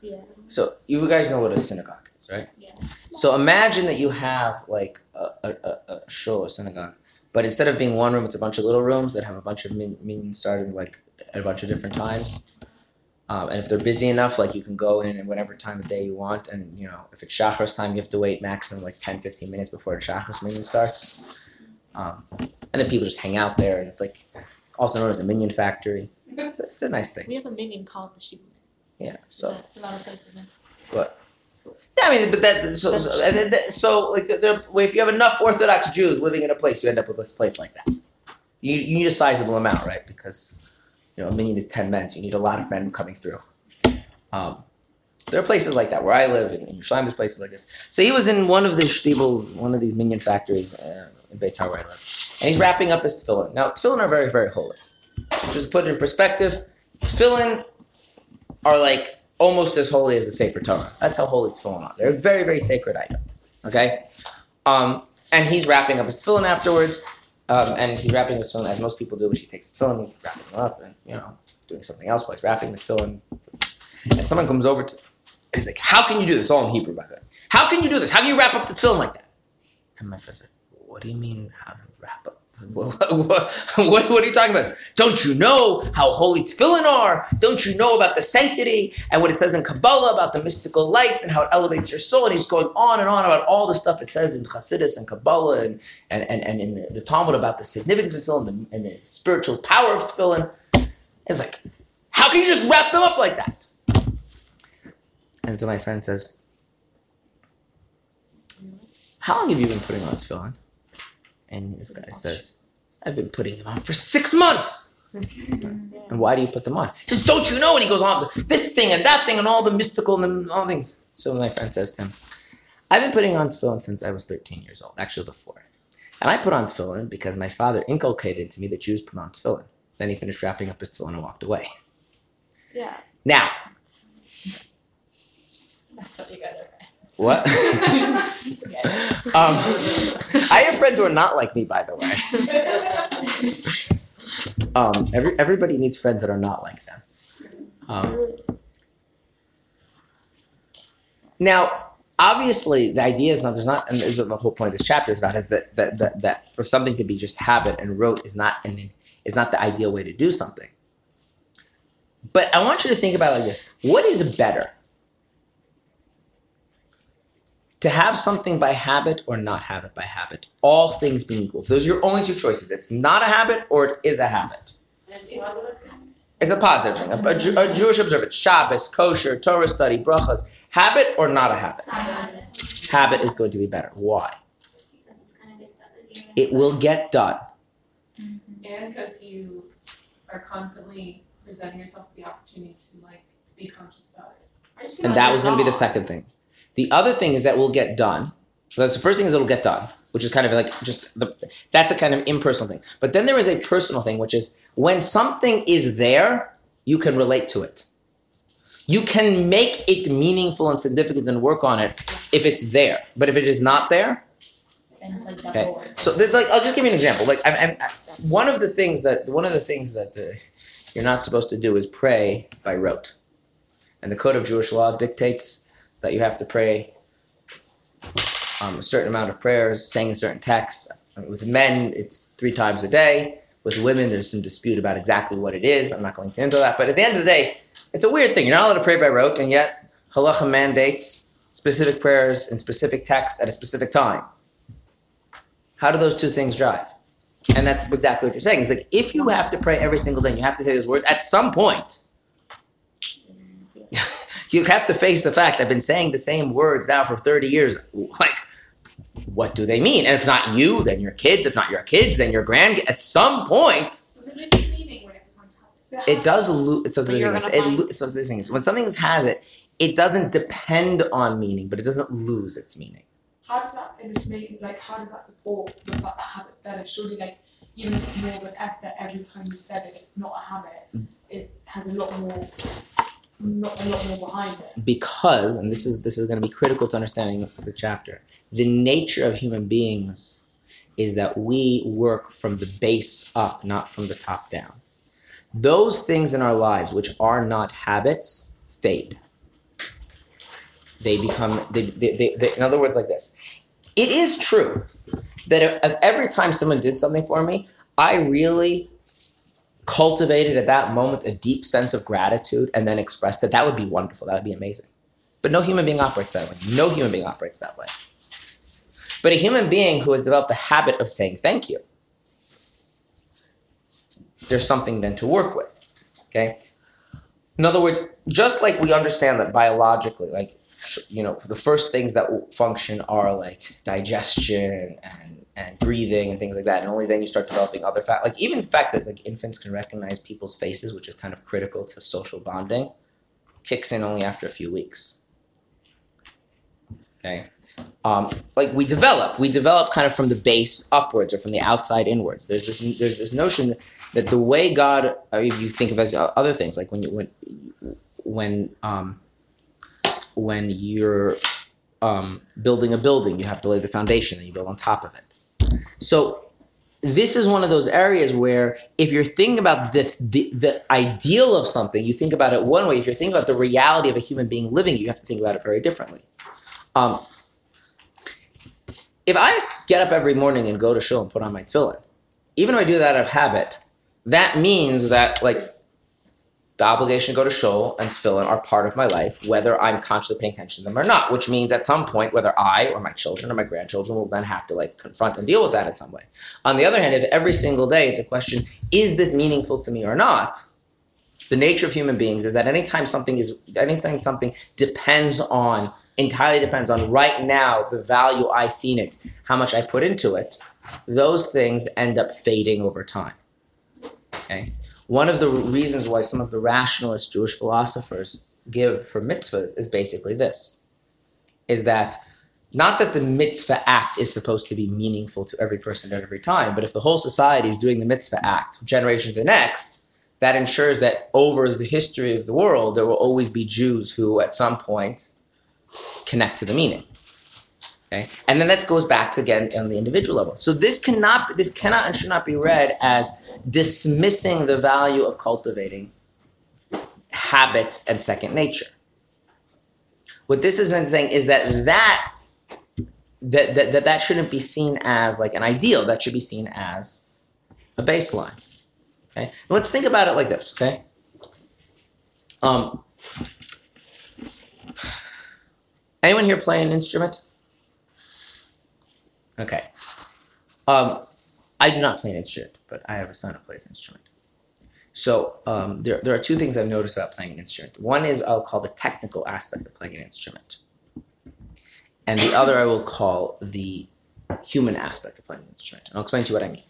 Yeah.
So, you guys know what a synagogue is, right?
Yes.
So imagine that you have like a, a, a, show, a synagogue, but instead of being one room, it's a bunch of little rooms that have a bunch of min- meetings starting like at a bunch of different times. Um, and if they're busy enough, like you can go in at whatever time of day you want. And, you know, if it's Shachris time, you have to wait maximum like 10, 15 minutes before the Shachris meeting starts. Um, and then people just hang out there, and it's like also known as a minyan factory. It's a, it's a nice thing.
We have a minyan called the Shiba.
Yeah. So.
A lot of places. now.
Yeah, I mean, but that so so, and then that- so like there, if you have enough Orthodox Jews living in a place, you end up with this place like that. You you need a sizable amount, right? Because you know a minyan is ten men, so you need a lot of men coming through. Um, there are places like that where I live in, in Yerushalayim. There's places like this. So he was in one of the shtibels, one of these minyan factories uh, in Beitar where I and he's wrapping up his tefillin. Now tefillin are very very holy. Just to put it in perspective, tefillin are like almost as holy as the Sefer Torah. That's how holy tefillin are. They're a very, very sacred item. Okay? Um, and he's wrapping up his tefillin afterwards. Um, and he's wrapping his tefillin as most people do, which he takes the tefillin, he's wrapping them up, and, you know, doing something else while he's wrapping the tefillin. And someone comes over to and he's like, How can you do this? All in Hebrew, by the way. How can you do this? How can you wrap up the tefillin like that? And my friend's like, What do you mean, how to wrap up? What, what, what, what are you talking about? Don't you know how holy tefillin are? Don't you know about the sanctity and what it says in Kabbalah about the mystical lights and how it elevates your soul? And he's going on and on about all the stuff it says in Chassidus and Kabbalah and, and, and, and in the, the Talmud about the significance of tefillin and the, and the spiritual power of tefillin. It's like, how can you just wrap them up like that? And so my friend says, How long have you been putting on tefillin? And this guy says, I've been putting them on for six months. And why do you put them on? He says, Don't you know? And he goes on this thing and that thing and all the mystical and all things. So my friend says to him, I've been putting on tefillin since I was 13 years old, actually before. And I put on tefillin because my father inculcated to me that Jews put on tefillin. Then he finished wrapping up his tefillin and walked away.
Yeah.
Now,
That's what you friends.
What? um, I have friends who are not like me, by the way. Um, every, everybody needs friends that are not like them. Um, now, obviously, the idea is not there's not, and this is what the whole point of this chapter is about is that that, that, that for something to be just habit and rote is not an, is not the ideal way to do something. But I want you to think about like this: What is better? To have something by habit or not have it by habit, all things being equal. If those are your only two choices. It's not a habit or it is a habit. It's a positive thing. A, a a Jewish observance, Shabbos, kosher, Torah study, brachas, habit or not a habit? Habit is going to be better. Why? It will get done.
And because you are constantly presenting yourself with the opportunity to like to be conscious about it.
I just feel
And that was going to be the second thing. The other thing is that will get done. That's the first thing is it'll get done, which is kind of like just the that's a kind of impersonal thing. But then there is a personal thing, which is when something is there, you can relate to it. You can make it meaningful and significant and work on it if it's there. But if it is not there,
like
Okay. So, like, I'll just give you an example. Like, I'm, I'm, one of the things that one of the things that the, you're not supposed to do is pray by rote, and the code of Jewish law dictates that you have to pray um, a certain amount of prayers, saying a certain text. With men, it's three times a day. With women, there's some dispute about exactly what it is. I'm not going to into that. But at the end of the day, it's a weird thing. You're not allowed to pray by rote, and yet halacha mandates specific prayers in specific text at a specific time. How do those two things drive? And that's exactly what you're saying. It's like if you have to pray every single day, you have to say those words at some point. You have to face the fact I've been saying the same words now for 30 years. Like, what do they mean? And if not you, then your kids. If not your kids, then your grand. At some point,
it lose its meaning when it becomes habit?
it does lose. So the thing is, it, lo- so the thing is, when something has it, it doesn't depend on meaning, but it doesn't lose its meaning.
How does that illustrate, like, how does that support the fact that habit's better? Surely, like, even if it's more of an effort every time you said it, it's not a habit. Mm. It has a lot more, not a lot more behind it.
because and this is this is going to be critical to understanding the chapter the nature of human beings is that we work from the base up not from the top down. Those things in our lives which are not habits fade. They become they, they, they, they in other words like this. It is true that if, if every time someone did something for me i really cultivated at that moment a deep sense of gratitude and then expressed it, that would be wonderful. That would be amazing. But no human being operates that way. No human being operates that way. But a human being who has developed the habit of saying thank you, there's something then to work with. Okay? In other words, just like we understand that biologically, like, you know, the first things that function are like digestion and, and breathing and things like that. And only then you start developing other fact, like even the fact that like infants can recognize people's faces, which is kind of critical to social bonding, kicks in only after a few weeks. Okay. Um, like we develop, we develop kind of from the base upwards or from the outside inwards. There's this, there's this notion that the way God, uh, if you think of as other things, like when you when when um, when you're um, building a building, you have to lay the foundation and you build on top of it. So this is one of those areas where if you're thinking about the, the the ideal of something, you think about it one way. If you're thinking about the reality of a human being living, you have to think about it very differently. Um, if I get up every morning and go to shul and put on my tefillin, even if I do that out of habit, that means that like the obligation to go to shul and tefillin are part of my life, whether I'm consciously paying attention to them or not. Which means at some point, whether I or my children or my grandchildren will then have to like confront and deal with that in some way. On the other hand, if every single day it's a question, is this meaningful to me or not? The nature of human beings is that anytime something is anytime something depends on entirely depends on right now the value I see in it, how much I put into it, those things end up fading over time. Okay? One of the reasons why some of the rationalist Jewish philosophers give for mitzvahs is basically this is that not that the mitzvah act is supposed to be meaningful to every person at every time, but if the whole society is doing the mitzvah act generation to the next, that ensures that over the history of the world, there will always be Jews who, at some point, connect to the meaning. Okay, and then that goes back to again on the individual level. So this cannot, this cannot and should not be read as dismissing the value of cultivating habits and second nature. What this is saying is that that that, that, that that shouldn't be seen as like an ideal. That should be seen as a baseline. Okay. Let's think about it like this. Okay. Um. Anyone here play an instrument? Okay. Um, I do not play an instrument, but I have a son who plays an instrument. So um, there, there are two things I've noticed about playing an instrument. One is I'll call the technical aspect of playing an instrument and the other I will call the human aspect of playing an instrument. And I'll explain to you what I mean.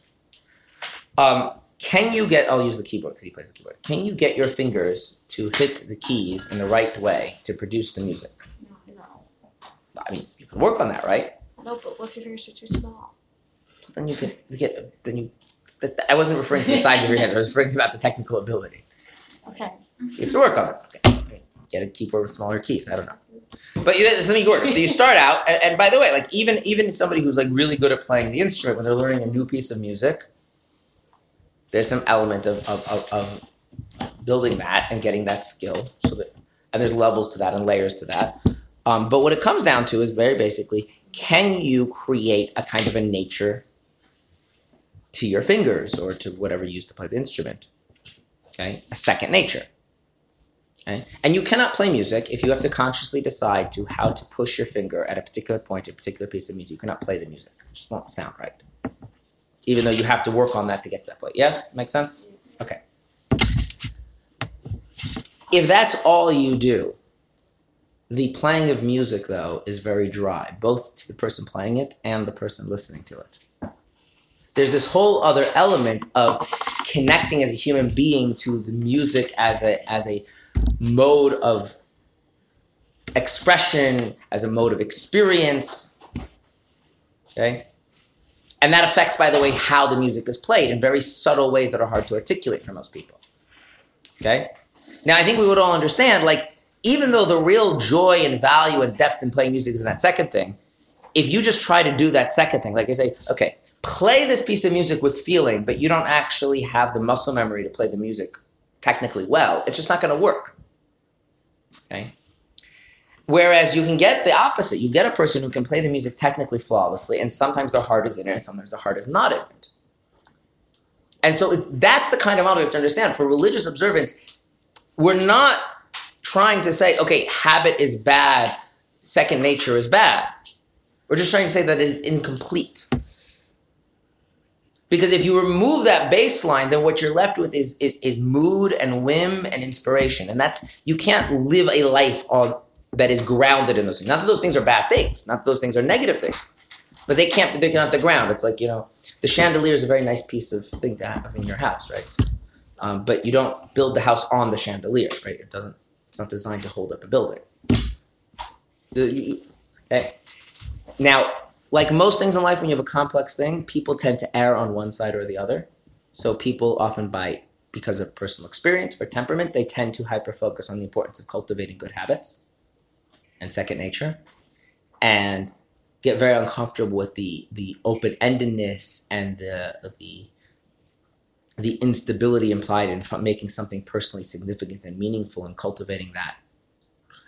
Um, can you get, I'll use the keyboard because he plays the keyboard. Can you get your fingers to hit the keys in the right way to produce the music?
No, no.
I mean, you can work on that, right?
No, but what if your fingers are too small?
Then you can get, then you, that, I wasn't referring to the size of your hands, I was referring to about the technical ability.
Okay.
You have to work on it. Okay. Get a keyboard with smaller keys, I don't know. But yeah, let me work. So you start out, and, and by the way, like even even somebody who's like really good at playing the instrument when they're learning a new piece of music, there's some element of of, of, of building that and getting that skill. So that and there's levels to that and layers to that. Um, but what it comes down to is very basically, can you create a kind of a nature to your fingers or to whatever you use to play the instrument? Okay, a second nature. Okay? And you cannot play music if you have to consciously decide to how to push your finger at a particular point, a particular piece of music. You cannot play the music. It just won't sound right. Even though you have to work on that to get to that point. Yes? Makes sense? Okay. If that's all you do, the playing of music, though, is very dry, both to the person playing it and the person listening to it. There's this whole other element of connecting as a human being to the music as a as a mode of expression, as a mode of experience. Okay? And that affects, by the way, how the music is played in very subtle ways that are hard to articulate for most people. Okay? Now, I think we would all understand, like, even though the real joy and value and depth in playing music is in that second thing, if you just try to do that second thing, like I say, okay, play this piece of music with feeling, but you don't actually have the muscle memory to play the music technically well, it's just not going to work. Okay? Whereas you can get the opposite. You get a person who can play the music technically flawlessly, and sometimes their heart is in it, and sometimes their heart is not in it. And so that's the kind of model we have to understand. For religious observance, we're not trying to say, okay, habit is bad, second nature is bad. We're just trying to say that it is incomplete. Because if you remove that baseline, then what you're left with is, is, is mood and whim and inspiration. And that's, you can't live a life on, that is grounded in those things. Not that those things are bad things, not that those things are negative things, but they can't, they're not the ground. It's like, you know, the chandelier is a very nice piece of thing to have in your house, right? Um, but you don't build the house on the chandelier, right? It doesn't, it's not designed to hold up a building. Okay. Eh, now, like most things in life, when you have a complex thing, people tend to err on one side or the other. So people often, by because of personal experience or temperament, they tend to hyper focus on the importance of cultivating good habits and second nature, and get very uncomfortable with the the open endedness and the the the instability implied in making something personally significant and meaningful and cultivating that.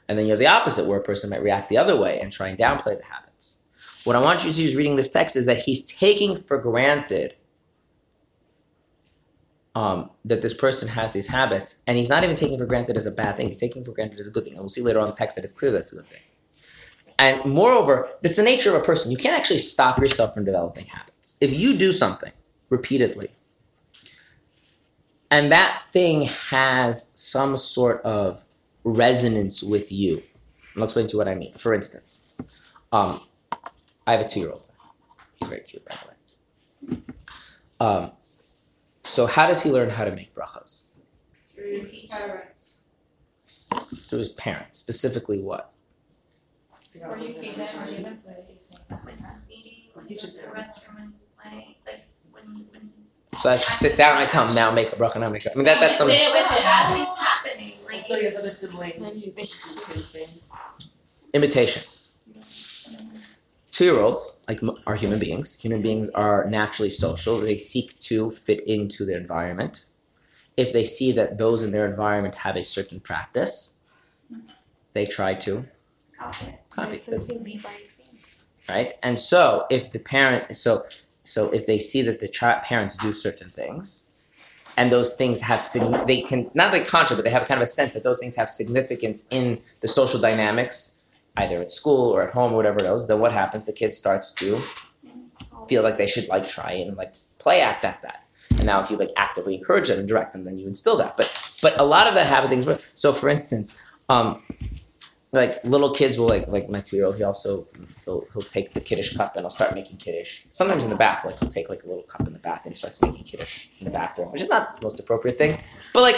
And then you have the opposite, where a person might react the other way and try and downplay the habits. What I want you to see who's reading this text is that he's taking for granted um, that this person has these habits, and he's not even taking for granted as a bad thing. He's taking for granted as a good thing. And we'll see later on the text that it's clear that's a good thing. And moreover, it's the nature of a person. You can't actually stop yourself from developing habits. If you do something repeatedly, and that thing has some sort of resonance with you. I'll explain to you what I mean. For instance, um, I have a two-year-old. He's very cute, by the way. Um, so how does he learn how to make brachas?
Through his parents.
Through his parents. Specifically what?
Or you feed them or give them food.
When not feeding, when he goes the restroom, when he's playing, like when when he's.
So I sit down and I tell him now make a bracha, now make a. I mean that that's something.
it with it as it's happening, like
So your
it's-
other sibling do the same thing.
imitation. Two year olds, like are human beings. Human beings are naturally social. They seek to fit into their environment. If they see that those in their environment have a certain practice, they try to
Copy it.
copy
So
it,
it's lead by example.
right? And so if the parent, so so if they see that the child parents do certain things, and those things have sign- they can not like conscious, but they have kind of a sense that those things have significance in the social dynamics, either at school or at home or whatever it is. Then what happens? The kid starts to feel like they should like try and like play act at that. And now if you like actively encourage them and direct them, then you instill that. But but a lot of that things. So for instance, um, like little kids will like like my two year old. He also he'll he'll take the kiddish cup and he'll start making kiddish. Sometimes in the bath, like he'll take like a little cup in the bath and he starts making kiddish in the bathroom, which is not the most appropriate thing. But like,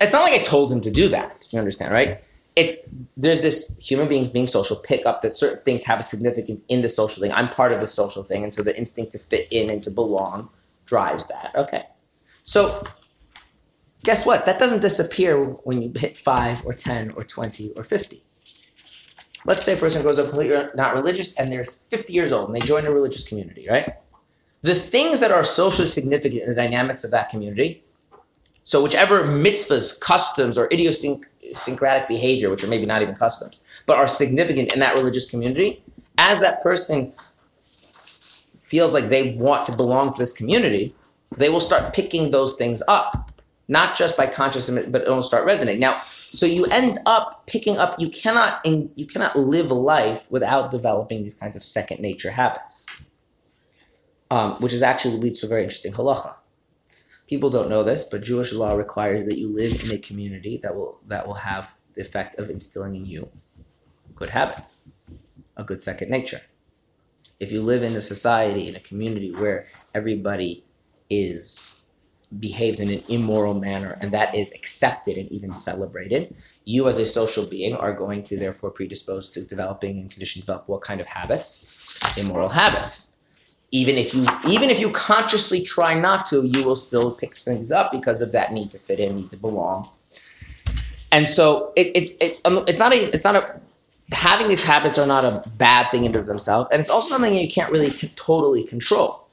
it's not like I told him to do that. You understand, right? It's there's this human beings being social pick up that certain things have a significance in the social thing. I'm part of the social thing, and so the instinct to fit in and to belong drives that. Okay, so guess what? That doesn't disappear when you hit five or ten or twenty or fifty. Let's say a person goes up completely not religious and they're 50 years old and they join a religious community, right? The things that are socially significant in the dynamics of that community, so whichever mitzvahs, customs, or idiosyncratic behavior, which are maybe not even customs, but are significant in that religious community, as that person feels like they want to belong to this community, they will start picking those things up, not just by consciousness, but it'll start resonating. Now, so you end up picking up. You cannot, you cannot live a life without developing these kinds of second nature habits, um, which is actually leads to a very interesting halacha. People don't know this, but Jewish law requires that you live in a community that will that will have the effect of instilling in you good habits, a good second nature. If you live in a society in a community where everybody is behaves in an immoral manner and that is accepted and even celebrated, you as a social being are going to therefore predispose to developing and conditioned to develop what kind of habits? Immoral habits. Even if you even if you consciously try not to, you will still pick things up because of that need to fit in, need to belong. And so it, it's it, um, it's not a it's not a having these habits are not a bad thing in of themselves, and it's also something you can't really totally control.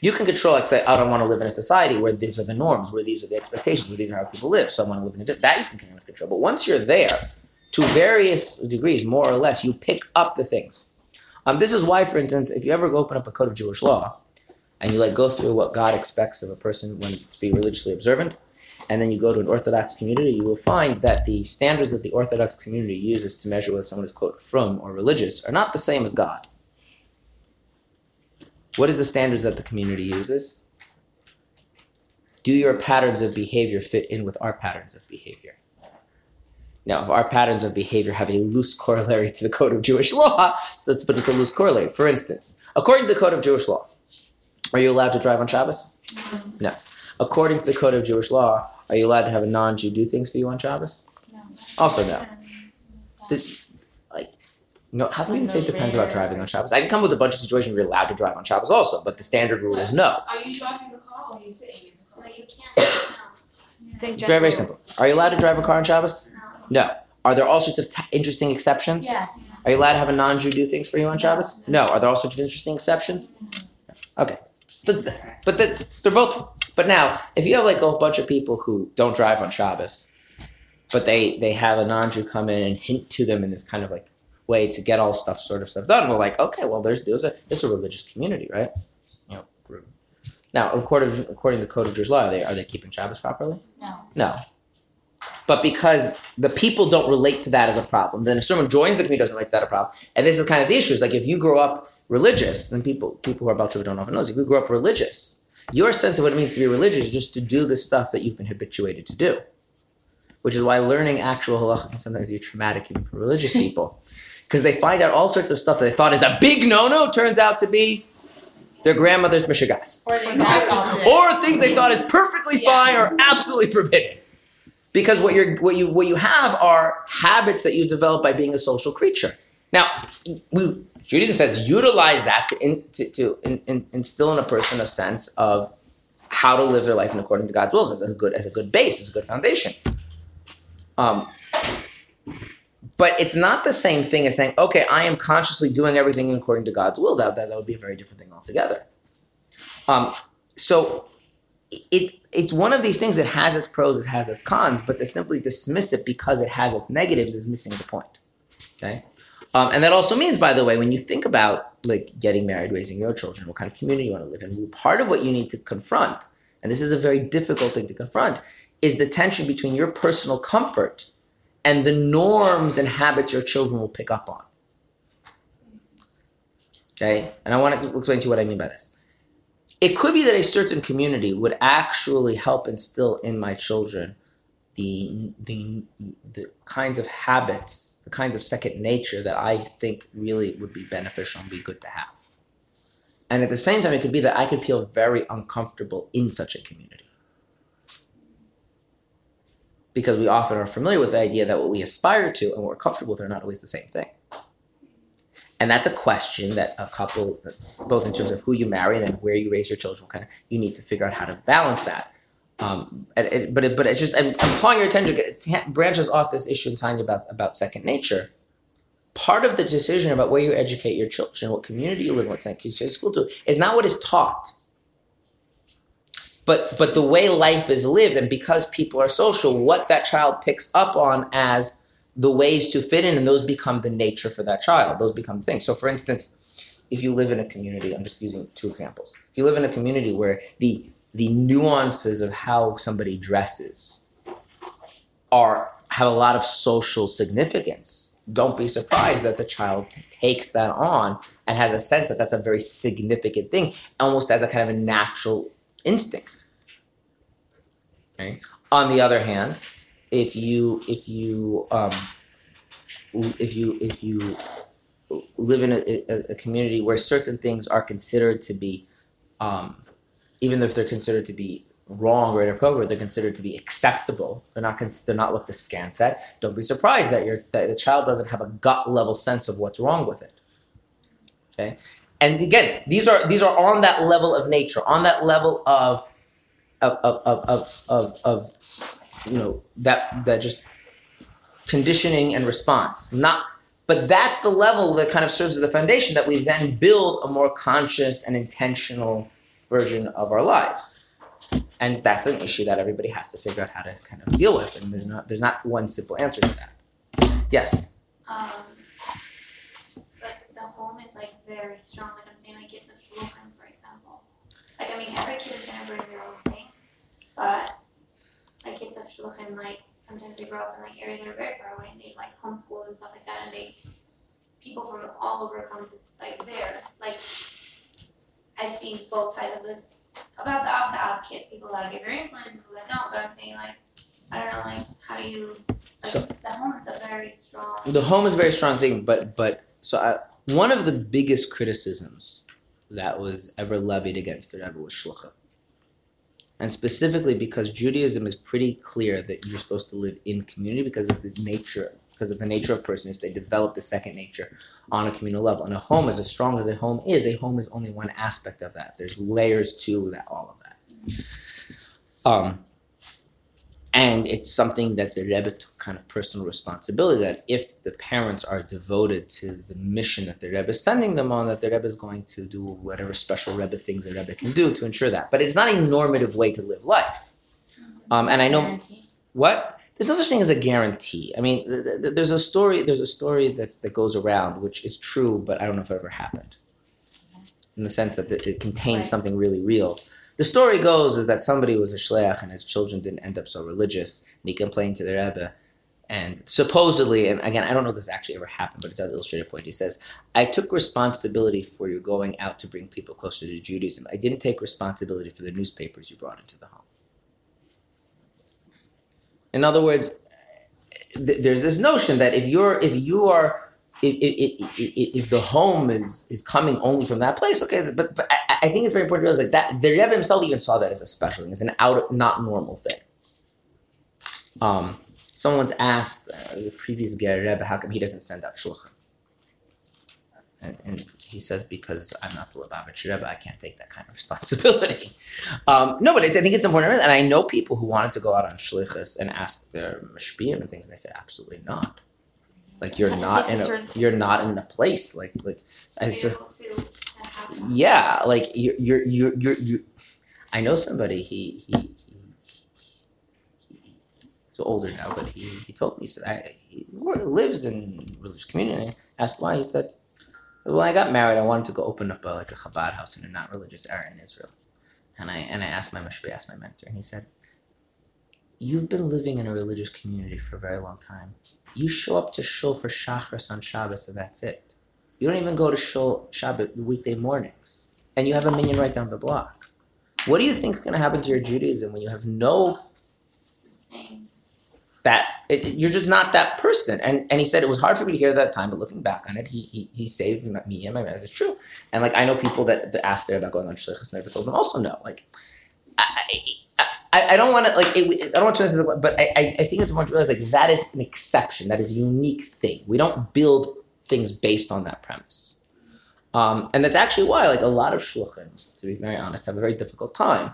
You can control, like, say, I don't want to live in a society where these are the norms, where these are the expectations, where these are how people live. So I want to live in a different. That you can kind of control. But once you're there, to various degrees, more or less, you pick up the things. Um, this is why, for instance, if you ever open up a code of Jewish law, and you like go through what God expects of a person when to be religiously observant, and then you go to an Orthodox community, you will find that the standards that the Orthodox community uses to measure whether someone is quote frum or religious are not the same as God. What is the standards that the community uses? Do your patterns of behavior fit in with our patterns of behavior? Now, if our patterns of behavior have a loose corollary to the code of Jewish law, so it's, but it's a loose corollary. For instance, according to the code of Jewish law, are you allowed to drive on Shabbos? No. According to the code of Jewish law, are you allowed to have a non-Jew do things for you on Shabbos?
No.
Also, no. The, no. How do we even say it depends about driving on Shabbos? I can come with a bunch of situations where you're allowed to drive on Shabbos, also, but the standard rule is no.
Are you driving the car or are you sitting in the car?
No, you can't,
It's very, very simple. Are you allowed to drive a car on Shabbos?
no, no.
No. Are there all sorts of t- interesting exceptions?
Yes.
Are you allowed to have a non-Jew do things for you on Shabbos? No. Are there all sorts of interesting exceptions? Okay. But but the, they're both. But now, if you have like a bunch of people who don't drive on Shabbos, but they they have a non-Jew come in and hint to them in this kind of like way to get all stuff sort of stuff done, we're like, okay, well, there's there's a this is a religious community, right? You know. Now, according according to the code of Jewish law, are they are they keeping Shabbos properly?
No.
No. But because the people don't relate to that as a problem, then if someone joins the community doesn't relate to that a problem. And this is kind of the issue. Is like if you grow up religious, then people people who are about to don't often know. this, If you grow up religious, your sense of what it means to be religious is just to do the stuff that you've been habituated to do. Which is why learning actual halacha can sometimes be traumatic even for religious people. Because they find out all sorts of stuff that they thought is a big no-no turns out to be their grandmother's mishigas
Or
or things they thought is perfectly fine or absolutely forbidden. Because what you're what you what you have are habits that you develop by being a social creature. Now, we Judaism says utilize that to, in, to, to in, in, instill in a person a sense of how to live their life in according to God's wills as a good as a good base, as a good foundation. Um, but it's not the same thing as saying, okay, I am consciously doing everything according to God's will. That that, that would be a very different thing altogether. Um, so it it's one of these things that has its pros, it has its cons, but to simply dismiss it because it has its negatives is missing the point. Okay, um, and that also means, by the way, when you think about like getting married, raising your children, what kind of community you want to live in, part of what you need to confront, and this is a very difficult thing to confront, is the tension between your personal comfort and the norms and habits your children will pick up on. Okay, and I want to explain to you what I mean by this it could be that a certain community would actually help instill in my children the, the, the kinds of habits, the kinds of second nature that I think really would be beneficial and be good to have. And at the same time, it could be that I could feel very uncomfortable in such a community. Because we often are familiar with the idea that what we aspire to and what we're comfortable with are not always the same thing. And that's a question that a couple, both in terms of who you marry and where you raise your children, kind of you need to figure out how to balance that. Um, and, and, but it, but it just I'm, I'm calling your attention to branches off this issue and telling you about about second nature. Part of the decision about where you educate your children, what community you live in, what send school to, is not what is taught, but but the way life is lived, and because people are social, what that child picks up on as the ways to fit in, and those become the nature for that child. Those become things. So, for instance, if you live in a community, I'm just using two examples. If you live in a community where the the nuances of how somebody dresses are have a lot of social significance, don't be surprised that the child takes that on and has a sense that that's a very significant thing, almost as a kind of a natural instinct. Okay. On the other hand, if you if you um, if you if you live in a, a, community where certain things are considered to be um, even if they're considered to be wrong or inappropriate, they're considered to be acceptable. They're not they're not looked askance at. Don't be surprised that your that the child doesn't have a gut level sense of what's wrong with it. Okay, and again, these are these are on that level of nature, on that level of of of of of, of, of you know that that just conditioning and response. Not but that's the level that kind of serves as the foundation that we then build a more conscious and intentional version of our lives. And that's an issue that everybody has to figure out how to kind of deal with and there's not there's not one simple answer to that. Yes?
Um, is like very strong like i'm saying like it's a shulchan for example like i mean every kid is to bring their own thing but like kids have shluchim, like sometimes they grow up in like areas that are very far away and they like homeschool and stuff like that and they people from all over come to like there. Like I've seen both sides of the about the off the out kid, people that get very influenced people that don't, but I'm saying like I don't know, like how do you like
So-
the home is a very strong
the home is a very strong thing but but so I, one of the biggest criticisms that was ever levied against the ever was shluchim and specifically because Judaism is pretty clear that you're supposed to live in community because of the nature because of the nature of persons they develop the second nature on a communal level. And a home is as strong as a home is a home is only one aspect of that. There's layers to that all of that. Um, and it's something that the Rebbe took kind of personal responsibility that if the parents are devoted to the mission that the Rebbe is sending them on, that the Rebbe is going to do whatever special Rebbe things the Rebbe can do to ensure that. But it's not a normative way to live life. Um, and I know
Guarantee.
what there's no such thing as a guarantee. I mean, th- th- there's a story. There's a story that, that goes around, which is true, but I don't know if it ever happened. In the sense that it contains something really real. The story goes is that somebody was a shliach and his children didn't end up so religious, and he complained to the Rebbe. And supposedly, and again, I don't know if this actually ever happened, but it does illustrate a point. He says, I took responsibility for you going out to bring people closer to Judaism. I didn't take responsibility for the newspapers you brought into the home. In other words, th- there's this notion that if you're if you are if, if, if, if the home is is coming only from that place, okay, but, but I, think it's very important to realize like that the Rebbe himself even saw that as a special thing, as an out not normal thing. Um, someone's asked uh, the previous Ger Rebbe how come he doesn't send out shluchim, And, and he says, because I'm not the Lubavitcher Rebbe, I can't take that kind of responsibility. Um, no, but it's, I think it's important. And I know people who wanted to go out on shlichus and ask their mashpiyim and things, and they say, absolutely not. Like you're not in a you're not in a place like like I
Be
said
able to, to have that.
yeah like you're you're you're you're, you're I know somebody he he, he, he he's older now but he, he told me he said I he lives in religious community. I asked why he said when I got married I wanted to go open up a, like a Chabad house in a not religious area in Israel. And I and I asked my mashpeh asked my mentor and he said you've been living in a religious community for a very long time you show up to shul for shachris on Shabbos and that's it you don't even go to shul Shabbat weekday mornings, and you have a minyan right down the block. What do you think is going to happen to your Judaism when you have no that? It, you're just not that person. And and he said it was hard for me to hear that time, but looking back on it, he he, he saved me and my marriage. It's true. And like I know people that, that asked there about going on shlichus, and I told them also no. Like I. I I, don't want to like. It, I don't want to, but I, I, think it's important to realize like that is an exception. That is a unique thing. We don't build things based on that premise. Um, and that's actually why, like, a lot of shluchim, to be very honest, have a very difficult time.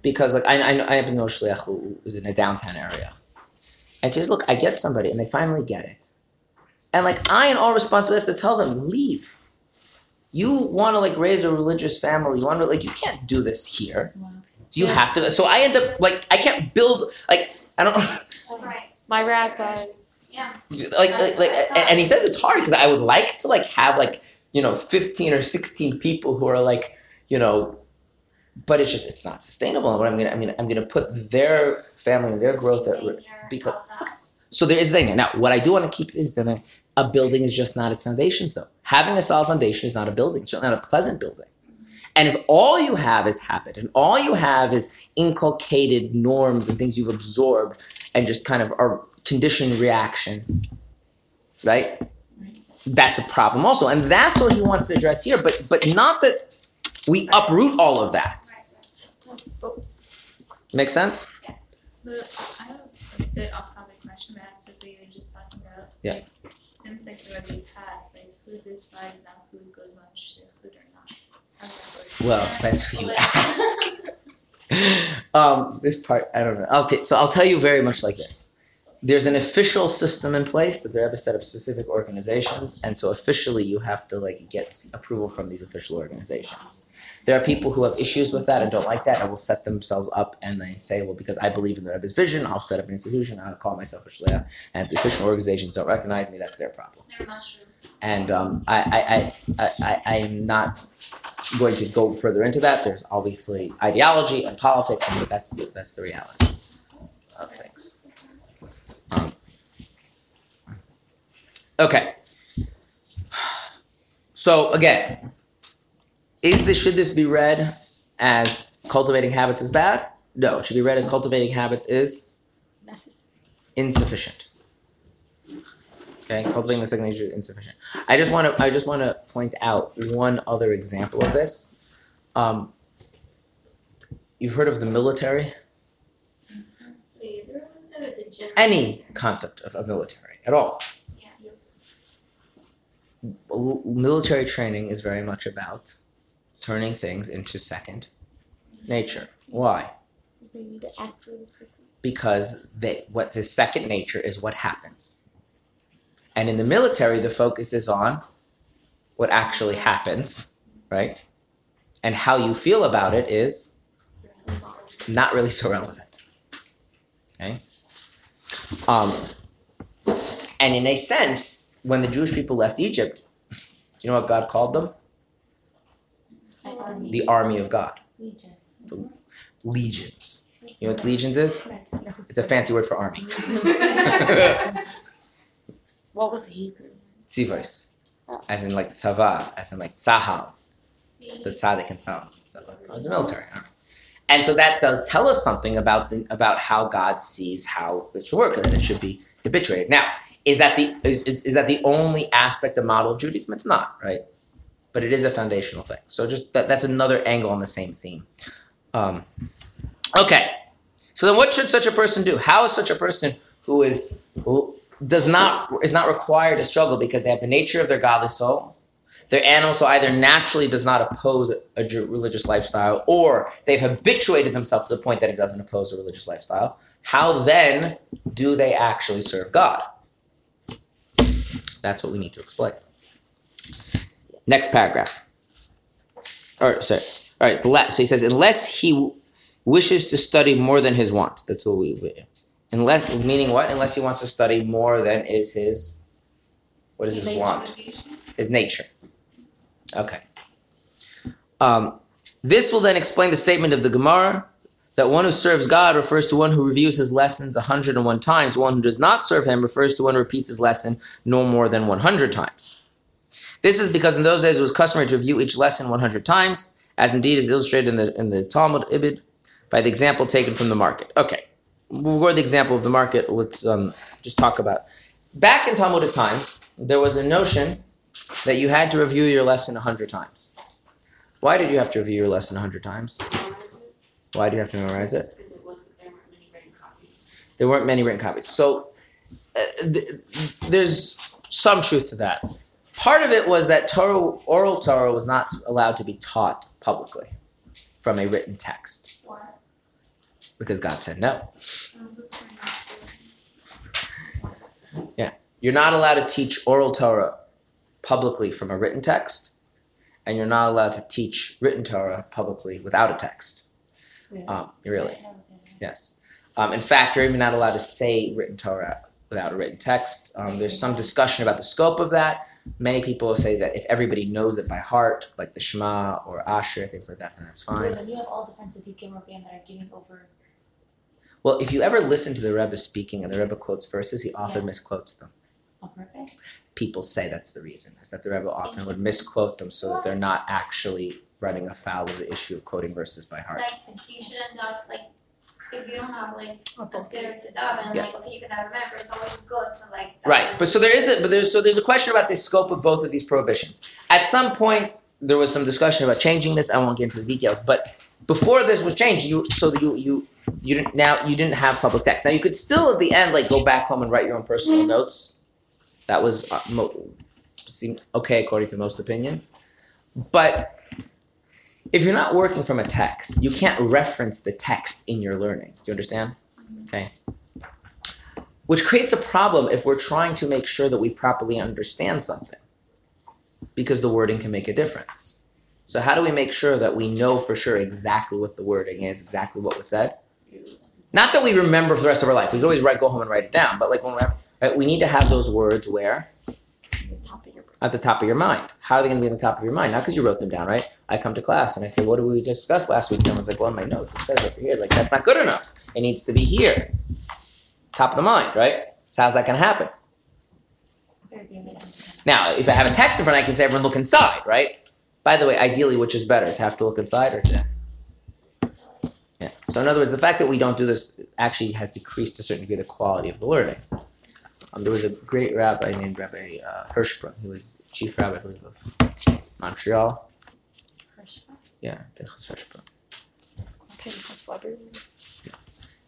Because, like, I, I, I have no shliach who is in a downtown area. And says, look, I get somebody, and they finally get it. And, like, I, in all responsibility, have to tell them, leave. You want to, like, raise a religious family. You want to, like, you can't do this here. Do you
Yeah.
have to? So I end up, like, I can't build, like, I don't
Right,
My guy.
yeah.
like like, like and, he says it's hard because I would like to like have like you know 15 or 16 people who are like you know but it's just it's not sustainable and what I'm gonna I mean I'm gonna put their family and their growth at risk because- so there is a thing now what I do want to keep is that a building is just not its foundations though having a solid foundation is not a building it's certainly not a pleasant building and if all you have is habit and all you have is inculcated norms and things you've absorbed and just kind of are conditioned reaction, right? That's a problem also. And that's what he wants to address here, but but not that we uproot all of that. Make sense?
But I have a bit off topic question, but that's what you were just talking about.
Yeah.
Like, since like the passed, like who decides now who goes on shlichut or not? How does that work?
Well, it depends who you ask. um, this part, I don't know. Okay, so I'll tell you very much like this. There's an official system in place that the Rebbe set up specific organizations, and so officially you have to like get approval from these official organizations. There are people who have issues with that and don't like that, and will set themselves up and they say, well, because I believe in the Rebbe's vision, I'll set up an institution, I'll call myself a shliach, and if the official organizations don't recognize me, that's their problem
They're mushrooms.
and um, I, I, I, I, I, I am not going to go further into that. There's obviously ideology and politics, and that's the, that's the reality of things. Um, okay. So again, is this should this be read as cultivating habits is bad? No, it should be read as cultivating habits is
Necessary.
insufficient. Okay, cultivating the second nature is insufficient. I just want to I just want to point out one other example of this. Um, you've heard of the military?
The Israel ones or the general?
Any concept of a military at all?
Yeah.
Military training is very much about turning things into second nature. Why?
They need to act really quickly.
because they what's his second nature is what happens. And in the military, the focus is on what actually happens, right? And how you feel about it is not really so relevant. Okay? Um, and in a sense, when the Jewish people left Egypt, do you know what God called them? The army of God. Legions. Legions. You know what legions is? It's a fancy word for army.
What was the Hebrew?
Tzivos. As in like tzava, as in like tzahal, the tzaddik and. Tzava. The military. And so that does tell us something about the about how God sees how it should work and it should be habituated. Now, is that the is, is, is that the only aspect the model of Judaism? It's not, right? But it is a foundational thing. So just that, that's another angle on the same theme. Um, okay. So then what should such a person do? How is such a person who is who does not is not required to struggle because they have the nature of their godly soul Their animal so either naturally does not oppose a religious lifestyle or they've habituated themselves to the point that it doesn't oppose a religious lifestyle. How then do they actually serve God? That's what we need to explain. Next paragraph. Or sorry. All right. So he says, unless he wishes to study more than his wants. That's what we. we unless meaning what? Unless he wants to study more than is his. What is his
Nature
want? His nature. Okay. Um, this will then explain the statement of the Gemara that one who serves God refers to one who reviews his lessons 101 times. One who does not serve him refers to one who repeats his lesson no more than 100 times. This is because in those days it was customary to review each lesson 100 times, as indeed is illustrated in the, in the Talmud Ibid by the example taken from the market. Okay, we'll go to the example of the market. Let's um, just talk about. Back in Talmudic times, there was a notion that you had to review your lesson 100 times. Why did you have to review your lesson 100 times?
Memorize it,
Why do you have to memorize it?
because it was that there weren't many written copies.
There weren't many written copies. So uh, th- there's some truth to that. Part of it was that Torah, oral Torah was not allowed to be taught publicly from a written text? Because God said no.
I was looking at
You're not allowed to teach oral Torah publicly from a written text, and you're not allowed to teach written Torah publicly without a text.
Really?
Um, really. Yes. Um, in fact, you're even not allowed to say written Torah without a written text. Um, there's some discussion about the scope of that. Many people say that if everybody knows it by heart, like the Shema or Ashrei, things like that, then that's fine.
Well, you have all different tzaddikim that are giving over.
Well, if you ever listen to the Rebbe speaking and the Rebbe quotes verses, he often
Yeah.
misquotes them.
On purpose?
People say that's the reason, is that the Rebbe often would misquote them so that they're not actually running afoul of the issue of quoting verses by heart.
Like, you shouldn't have, like, if you don't have, like,
Or
a
both.
to daven,
Yeah.
like, okay, you can have remember, it's always good to, like,
Right, but so there is a but there's so there's a question about the scope of both of these prohibitions. At some point, there was some discussion about changing this. I won't get into the details, but before this was changed, you so you you you didn't now you didn't have public text. Now you could still at the end like go back home and write your own personal notes. That was uh, mo- seemed okay according to most opinions, but if you're not working from a text, you can't reference the text in your learning. Do you understand? Okay which creates a problem if we're trying to make sure that we properly understand something because the wording can make a difference so how do we make sure that we know for sure exactly what the wording is exactly what was said not that we remember for the rest of our life. We could always write go home and write it down but like when we're right, we need to have those words where at the top of your mind. How are they going to be on the top of your mind? Not because you wrote them down right? I come to class and i say what did we discuss last week? And everyone's like well in my notes it says over here like that's not good enough. It needs to be here. Top of the mind right? So how's that going to happen. Now, if I have a text in front, I can say everyone look inside, right? By the way, ideally, which is better, to have to look inside or to? Yeah. So in other words, the fact that we don't do this actually has decreased to a certain degree the quality of the learning. Um, there was a great rabbi named Rabbi uh, Hirschprung. He was chief rabbi, I believe, of Montreal.
Hirschfeld?
Yeah, Pinchas Hirschprung.
Pinchas Weber?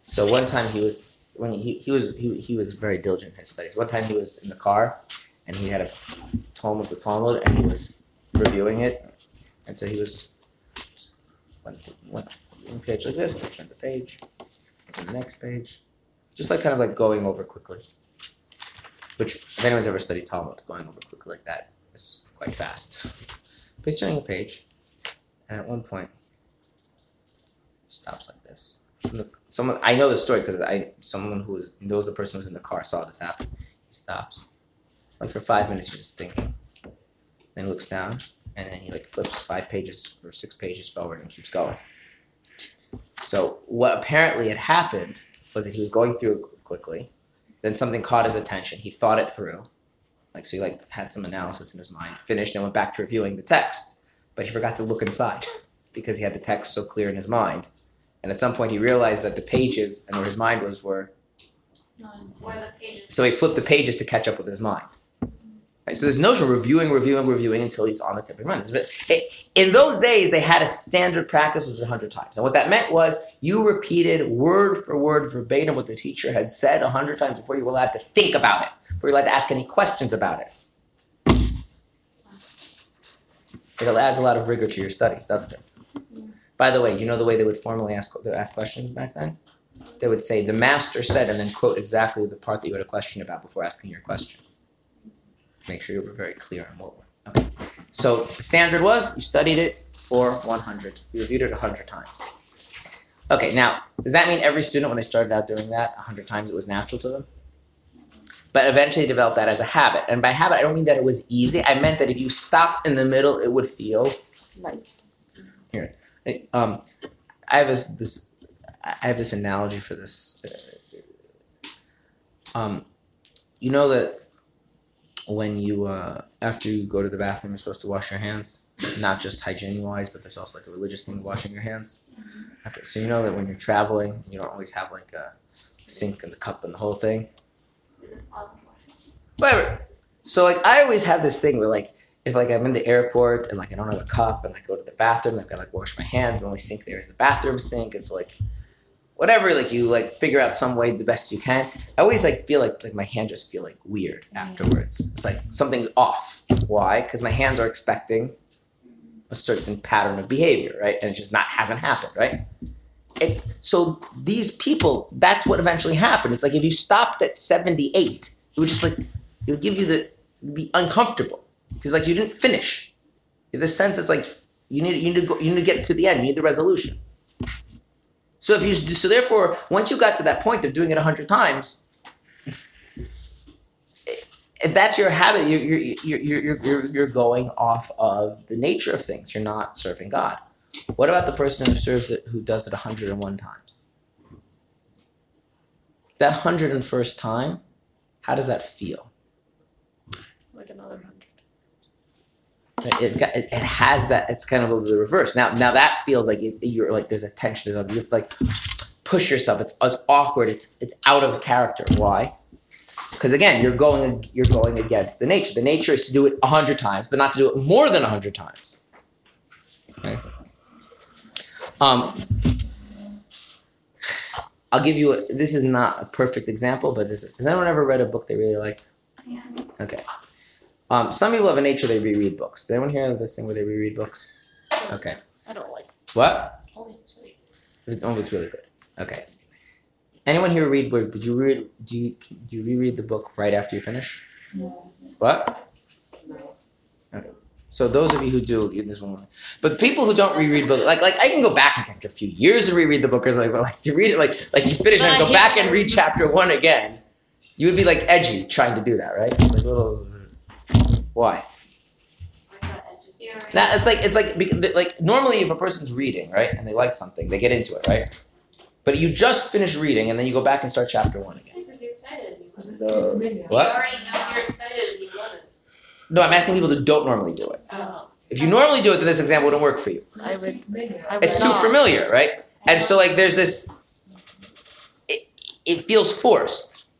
So one time he was when he, he was he, he was very diligent in his studies. One time he was in the car and he had a tome of the Talmud and he was reviewing it, and so he was just went went page like this, then turned the page, to the next page, just like kind of like going over quickly. Which if anyone's ever studied Talmud, going over quickly like that is quite fast. But he's turning a page, and at one point stops like this. Someone I know the story because I someone who was knows the person who was in the car saw this happen. He stops, like for five minutes, he's just thinking. Then he looks down, and then he like flips five pages or six pages forward and keeps going. So what apparently had happened was that he was going through it quickly. Then something caught his attention. He thought it through, like so he like had some analysis in his mind. Finished and went back to reviewing the text, but he forgot to look inside because he had the text so clear in his mind. And at some point, he realized that the pages and where his mind was were.
Or the pages.
So he flipped the pages to catch up with his mind. Right? So this notion of reviewing, reviewing, reviewing until it's on the tip of your mind. In those days, they had a standard practice which was 100 times. And what that meant was you repeated word for word, verbatim, what the teacher had said 100 times before you were allowed to think about it, before you were allowed to ask any questions about it. It adds a lot of rigor to your studies, doesn't it? By the way, you know the way they would formally ask ask questions back then? They would say, "The master said," and then quote exactly the part that you had a question about before asking your question. Make sure you were very clear on what. We're. Okay. So the standard was you studied it for 100. You reviewed it 100 times. Okay, now does that mean every student when they started out doing that 100 times it was natural to them? But eventually developed that as a habit. And by habit, I don't mean that it was easy. I meant that if you stopped in the middle, it would feel
Like
here. Um, I have this this I have this analogy for this. Um, you know that when you uh, after you go to the bathroom, you're supposed to wash your hands, not just hygiene wise, but there's also like a religious thing of washing your hands. Okay, so you know that when you're traveling, you don't always have like a sink and the cup and the whole thing. Whatever. So like I always have this thing where like if like I'm in the airport and like I don't have a cup and I go to the bathroom, I've got to like wash my hands. The only sink there is the bathroom sink. It's like whatever, like you like figure out some way the best you can. I always like feel like like my hand just feel like weird afterwards. It's like something's off. Why? Because my hands are expecting a certain pattern of behavior, right? And it just not hasn't happened, right? It, so these people, that's what eventually happened. It's like if you stopped at 78, it would just like it would give you the be uncomfortable because like you didn't finish. In the sense, it's like you need you need to go, you need to get to the end. You need the resolution. So if you so therefore once you got to that point of doing it a hundred times, if that's your habit, you're you're, you're you're you're you're going off of the nature of things. You're not serving God. What about the person who serves it who does it 101 times? That 101st time, how does that feel?
like another hundred.
It, got, it, it has that. It's kind of the reverse. Now, now that feels like it, you're like there's a tension. You have to like push yourself. It's it's awkward. It's it's out of character. Why? Because again, you're going you're going against the nature. The nature is to do it a hundred times, but not to do it more than a hundred times. Okay. Um, I'll give you. A, this is not a perfect example, but this is, has anyone ever read a book they really liked?
Yeah.
Okay. Um, some people have a nature they reread books. Does anyone hear of this thing where they reread books? Okay.
I don't like.
What?
Only it's really
it's only it's really good. Okay. Anyone here read? Did you read? Do you do you reread the book right after you finish?
No.
What? No. Okay. So those of you who do, you- this one. But people who don't reread books, like like I can go back after a few years to reread the book, or like, but like to read it, like like you finish and go back and read chapter one again. You would be like edgy trying to do that, right? It's like a little. Why? That it's like it's like like normally if a person's reading right and they like something they get into it right, but you just finish reading and then you go back and start chapter one again.
because you're excited and you
Because
it.
too familiar.
What?
You already know
You're excited and you love it.
No, I'm asking people that don't normally do it.
Oh.
If you normally do it, then this example wouldn't work for you.
I
it's too
would-
familiar.
I would
It's too
not.
familiar, right? And so like there's this. It, it feels forced.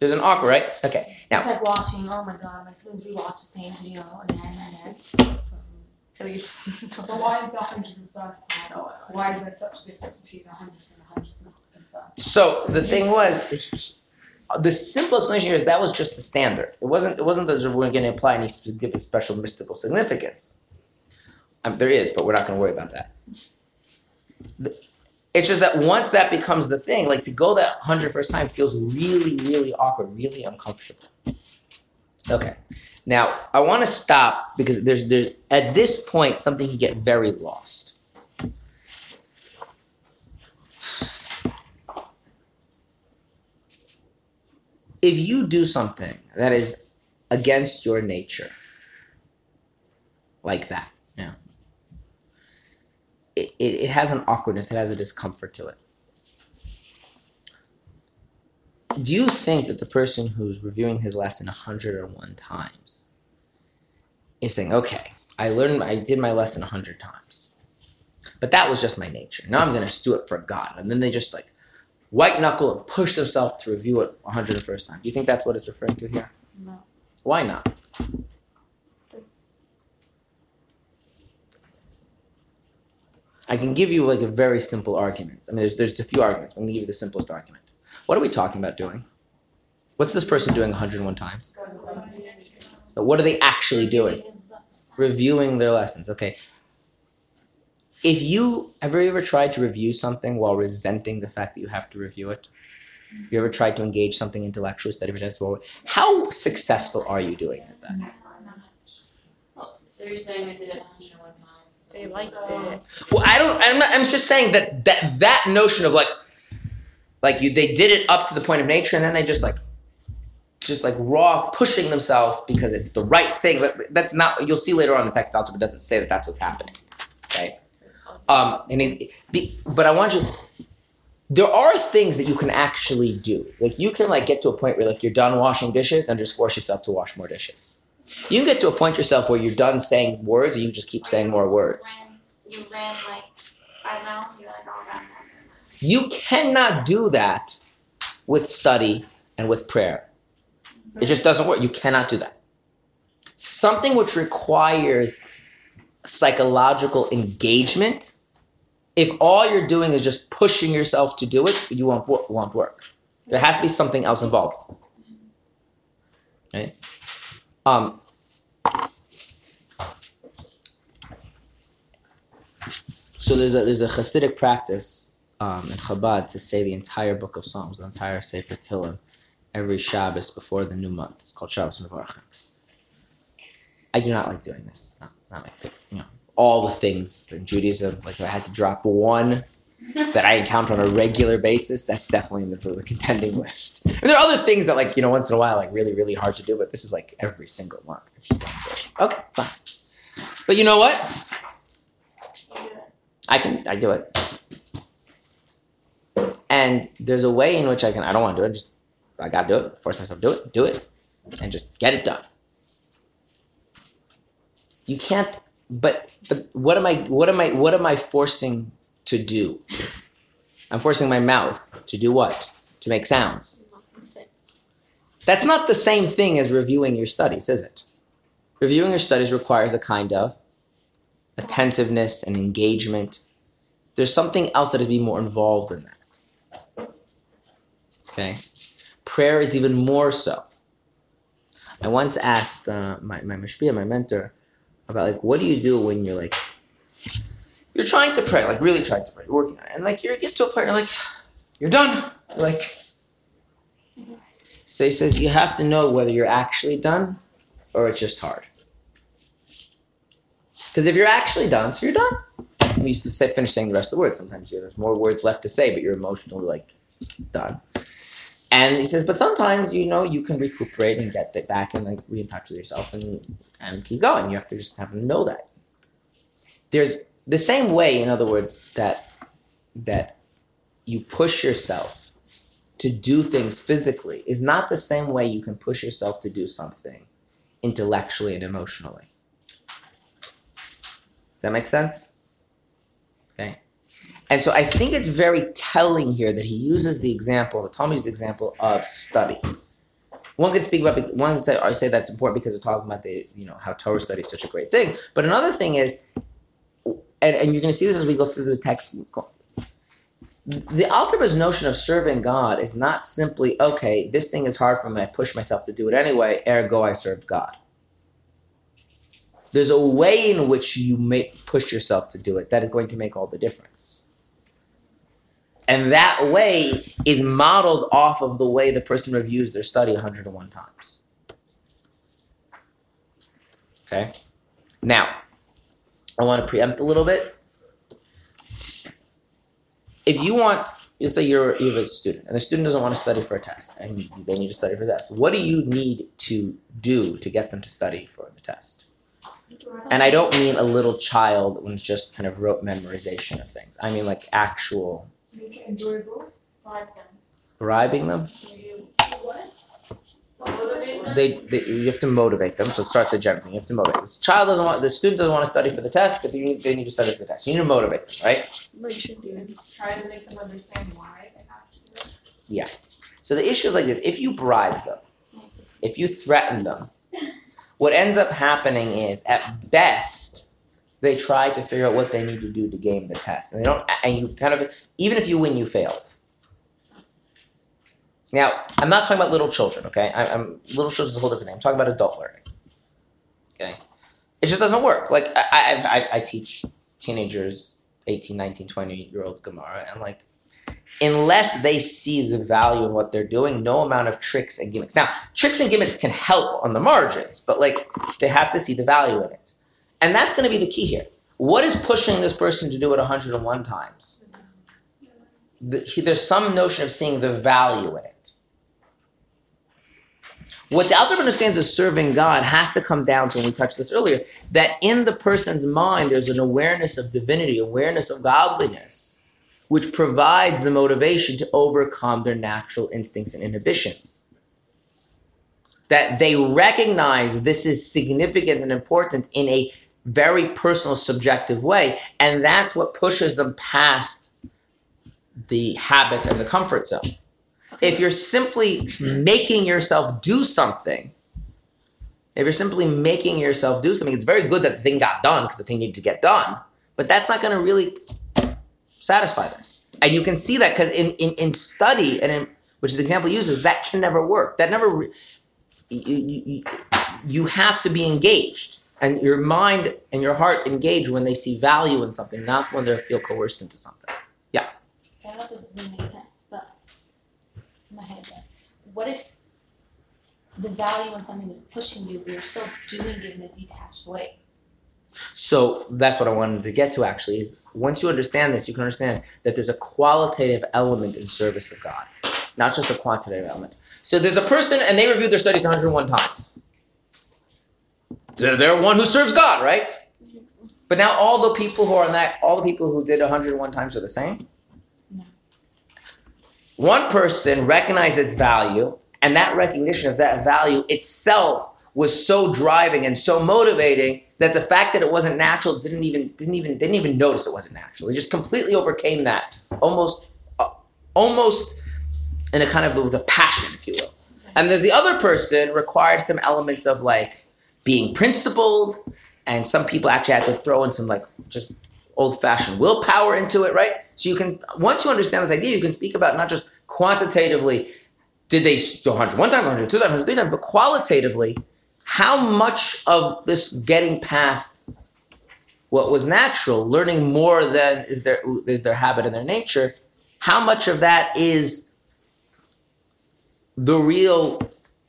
There's an awkward, right? Okay. Now
It's like watching, oh my god, my siblings rewatch the same video again and again. So,
But why is the hundred and first time? Why is there such a difference between the hundred and the hundred and first?
So the thing was, the simple explanation here is that was just the standard. It wasn't. It wasn't that we're going to apply any specific special mystical significance. Um, there is, but we're not going to worry about that. The- It's just that once that becomes the thing, like to go that hundred first time feels really, really awkward, really uncomfortable. Okay, now I want to stop because there's there's at this point something can get very lost. if you do something that is against your nature, like that, yeah, it, it, has an awkwardness, it has a discomfort to it. Do you think that the person who's reviewing his lesson 101 times is saying, okay, I learned, I did my lesson 100 times, but that was just my nature. Now I'm going to do it for God. And then they just like, white knuckle and push themselves to review it 101st time. Do you think that's what it's referring to here?
No.
Why not? I can give you like a very simple argument. I mean, there's there's a few arguments. I'm gonna give you the simplest argument. What are we talking about doing? What's this person doing 101 times? But what are they actually doing? reviewing their lessons. Okay. If you ever ever tried to review something while resenting the fact that you have to review it? You ever tried to engage something intellectually, study for how successful are you doing at that?
So you're saying they did it 101 times?
They liked it.
Well, I don't. I'm not. I'm just saying that that that notion of like, like you, they did it up to the point of nature, and then they just like, just like raw pushing themselves because it's the right thing. But that's not. You'll see later on the text Alter Rebbe doesn't say that that's what's happening. right? Um, and be, but I want you. There are things that you can actually do. Like you can like get to a point where like you're done washing dishes and just force yourself to wash more dishes. You can get to a point yourself where you're done saying words and you just keep saying more words.
You ran like five miles, you're like, run.
You cannot do that with study and with prayer. It just doesn't work. You cannot do that. Something which requires psychological engagement, if all you're doing is just pushing yourself to do it, you won't, won't work. There has to be something else involved. Okay? Um, so there's a there's a Hasidic practice um, in Chabad to say the entire book of Psalms, the entire Sefer Tehillim, every Shabbos before the new month. It's called Shabbos Mevarchim. I do not like doing this. It's not, not my thing. You know, all the things in Judaism, like if I had to drop one that I encounter on a regular basis, that's definitely in the, the contending list. And there are other things that, like, you know, once in a while, like really, really hard to do, but this is like every single month. Okay, fine. But you know what? I can I do it. And there's a way in which I can I don't want to do it, just I gotta do it, force myself to do it, do it, and just get it done. You can't but but what am I what am I what am I forcing to do? I'm forcing my mouth to do what? To make sounds. That's not the same thing as reviewing your studies, is it? Reviewing your studies requires a kind of attentiveness and engagement. There's something else that is being more involved in that. Okay? Prayer is even more so. I once asked uh, my, my mashpia, my mentor, about like, what do you do when you're like, you're trying to pray, like really trying to pray, you're working on it, and like you get to a point, you're like, you're done. You're like, so he says you have to know whether you're actually done or it's just hard. Because if you're actually done, so you're done. You used to say, finish saying the rest of the words. Sometimes there's more words left to say, but you're emotionally like done. And he says, but sometimes you know you can recuperate and get it back and like re in with yourself and and keep going. You have to just have to know that. There's the same way, in other words, that that you push yourself to do things physically is not the same way you can push yourself to do something intellectually and emotionally. Does that make sense? Okay. And so I think it's very telling here that he uses the example, Tom used the example of study. One could speak about, one could say, I say that's important because it's talking about the, you know, how Torah study is such a great thing. But another thing is, and, and you're going to see this as we go through the text, the Alter Rebbe's notion of serving God is not simply, okay, this thing is hard for me, I push myself to do it anyway, ergo I serve God. There's a way in which you make push yourself to do it that is going to make all the difference. And that way is modeled off of the way the person reviews their study 101 times. Okay? Now, I want to preempt a little bit. If you want, let's say you're, you're a student, and the student doesn't want to study for a test, and they need to study for a test. What do you need to do to get them to study for the test? And I don't mean a little child when it's just kind of rote memorization of things. I mean like actual
Make it enjoyable.
Bribe them.
bribing them.
What?
They, they you have to motivate them. So it starts at general. You have to motivate. The child doesn't want the student doesn't want to study for the test, but they need, they need to study for the test. You need to motivate them, right?
Like you should do.
Try to make them understand why they have to do it. Yeah.
So the issue is like this: if you bribe them, if you threaten them, what ends up happening is, at best, they try to figure out what they need to do to game the test, and they don't. And you kind of, even if you win, you failed. Now, I'm not talking about little children. Okay, I, I'm little children is a whole different thing. I'm talking about adult learning. Okay, It just doesn't work. Like I, I, I, I teach teenagers, 18, 19, 20 year olds Gemara, and like unless they see the value in what they're doing, no amount of tricks and gimmicks. Now, tricks and gimmicks can help on the margins, but like they have to see the value in it. And that's going to be the key here. What is pushing this person to do it 101 times? The, he- there's some notion of seeing the value in it. What the Alter understands as serving God has to come down to, and we touched this earlier, that in the person's mind there's an awareness of divinity, awareness of godliness, which provides the motivation to overcome their natural instincts and inhibitions. That they recognize this is significant and important in a very personal, subjective way, and that's what pushes them past the habit and the comfort zone. If you're simply making yourself do something, if you're simply making yourself do something, it's very good that the thing got done because the thing needed to get done, but that's not going to really satisfy this. And you can see that because in, in, in study, and in, which the example uses, that can never work. That never, you, you, you- have to be engaged. And your mind and your heart engage when they see value in something, not when they feel coerced into something. Yeah.
I don't know if this is gonna make sense, but my head does. What if the value in something is pushing you, but you're still doing it in a detached way?
So that's what I wanted to get to actually is once you understand this, you can understand that there's a qualitative element in service of God, not just a quantitative element. So there's a person and they reviewed their studies 101 times. They're, they're one who serves God, right? But now all the people who are in that, all the people who did 101 times are the same?
No.
One person recognized its value, and that recognition of that value itself was so driving and so motivating that the fact that it wasn't natural didn't even didn't even didn't even notice it wasn't natural. They just completely overcame that, almost uh, almost in a kind of with a passion, if you will. And there's the other person required some element of like being principled, and some people actually had to throw in some like just old-fashioned willpower into it, right? So you can once you understand this idea, you can speak about not just quantitatively, did they do 101 times, 102 times, 103 times, but qualitatively, how much of this getting past what was natural, learning more than is their is their habit and their nature, how much of that is the real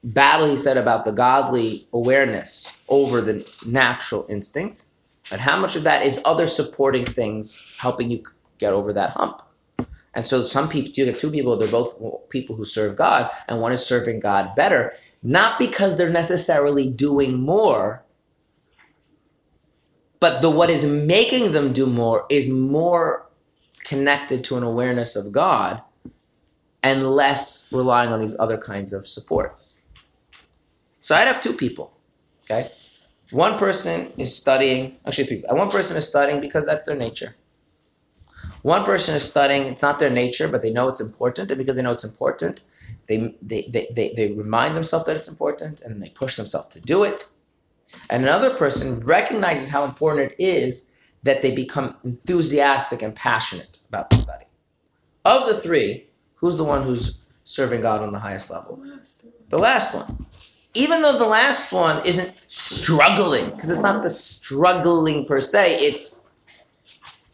battle he said about the godly awareness over the natural instinct, and how much of that is other supporting things helping you get over that hump. And so some people, you get two people, they're both people who serve God, and one is serving God better, not because they're necessarily doing more, but the what is making them do more is more connected to an awareness of God and less relying on these other kinds of supports. So I'd have two people, okay? One person is studying, actually three. One person is studying because that's their nature. One person is studying, it's not their nature, but they know it's important, and because they know it's important, they, they, they, they, remind themselves that it's important and they push themselves to do it. And another person recognizes how important it is that they become enthusiastic and passionate about the study. Of the three, who's the one who's serving God on the highest level? The last one. Even though the last one isn't struggling, because it's not the struggling per se, it's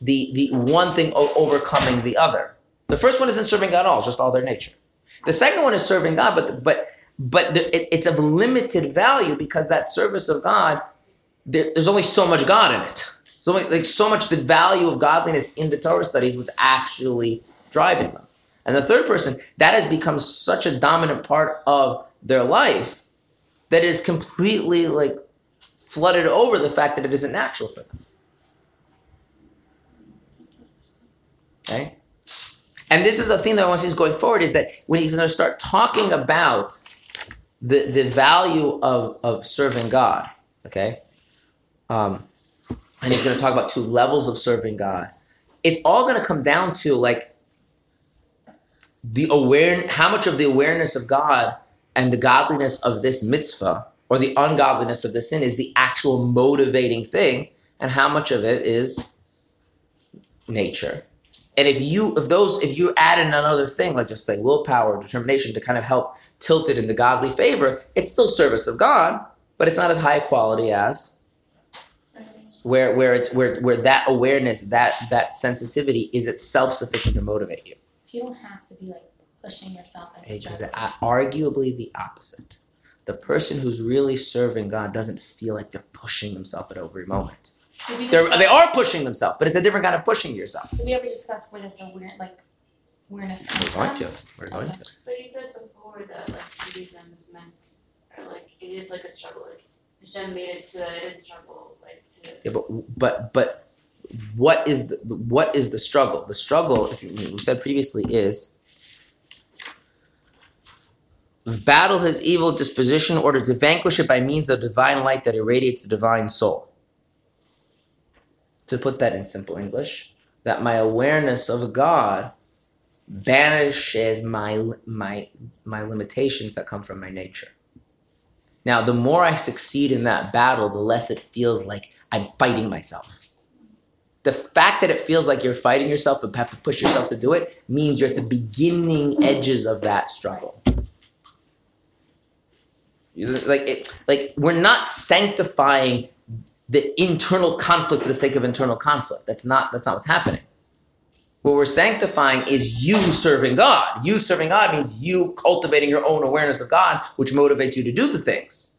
the the one thing overcoming the other. The first one isn't serving God at all; just all their nature. The second one is serving God, but but but the, it, it's of limited value because that service of God, there, there's only so much God in it. Only like so much the value of godliness in the Torah studies was actually driving them. And the third person, that has become such a dominant part of their life that is completely like flooded over the fact that it isn't natural for them. Okay? And this is the thing that I want to see going forward is that when he's going to start talking about the, the value of, of serving God, okay? Um, and he's going to talk about two levels of serving God. It's all going to come down to like the aware, how much of the awareness of God and the godliness of this mitzvah or the ungodliness of the sin is the actual motivating thing, and how much of it is nature. And if you, if those, if you add in another thing, like just say willpower, determination to kind of help tilt it in the godly favor, it's still service of God, but it's not as high quality as where where it's where where that awareness, that that sensitivity is itself sufficient to motivate you.
So you don't have to be like pushing yourself and
It's just arguably the opposite. The person who's really serving God doesn't feel like they're pushing themselves at every moment.
Did we
They're,
discuss-
they are pushing themselves, but it's a different kind of pushing yourself.
Did we ever discuss where this aware like awareness comes
We're going
from?
to. We're going
Okay.
to.
But you said before that like Judaism is meant, or like it is like a struggle. Like Hashem made it so that it is a struggle. Like to
Yeah, but but but what is the what is the struggle? The struggle, if you, we said previously, is battle his evil disposition in order to vanquish it by means of divine light that irradiates the divine soul. To put that in simple English, that my awareness of God banishes my my my limitations that come from my nature. Now, the more I succeed in that battle, the less it feels like I'm fighting myself. The fact that it feels like you're fighting yourself and have to push yourself to do it means you're at the beginning edges of that struggle. Like it, like we're not sanctifying the internal conflict for the sake of internal conflict. That's not that's not what's happening. What we're sanctifying is you serving God. You serving God means you cultivating your own awareness of God, which motivates you to do the things.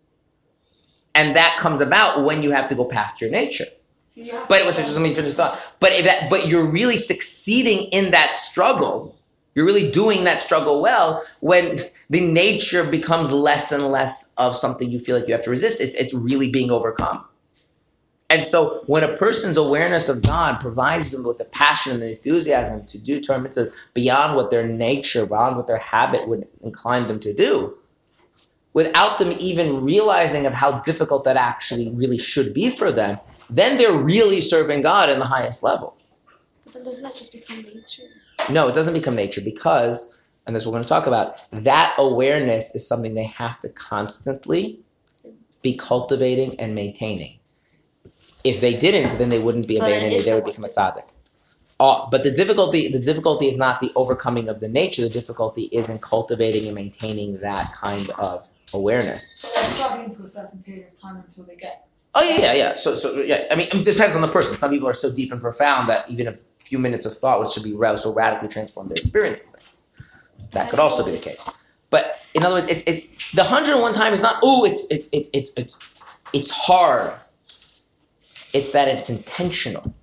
And that comes about when you have to go past your nature.
Have
But what's let me finish thought. But if that but you're really succeeding in that struggle, you're really doing that struggle well when the nature becomes less and less of something you feel like you have to resist. It's it's really being overcome. And so when a person's awareness of God provides them with the passion and the enthusiasm to do Torah mitzvahs beyond what their nature, beyond what their habit would incline them to do, without them even realizing of how difficult that actually really should be for them, then they're really serving God in the highest level.
But then doesn't that just become nature?
No, it doesn't become nature because, and this is what we're going to talk about, that awareness is something they have to constantly be cultivating and maintaining. If they didn't, then they wouldn't be a
But it
they would become a tzaddik. Uh, but the difficulty, the difficulty is not the overcoming of the nature. The difficulty is in cultivating and maintaining that kind of awareness.
So they're struggling a certain period of time until they get.
Oh yeah, yeah, yeah. So, so yeah. I mean, it depends on the person. Some people are so deep and profound that even a few minutes of thought, which should be ra- so radically transform their experience of things. That could also be the case. But in other words, it, it the hundred and one time is not. Oh, it's it's it's it's it's it's hard. It's that it's intentional.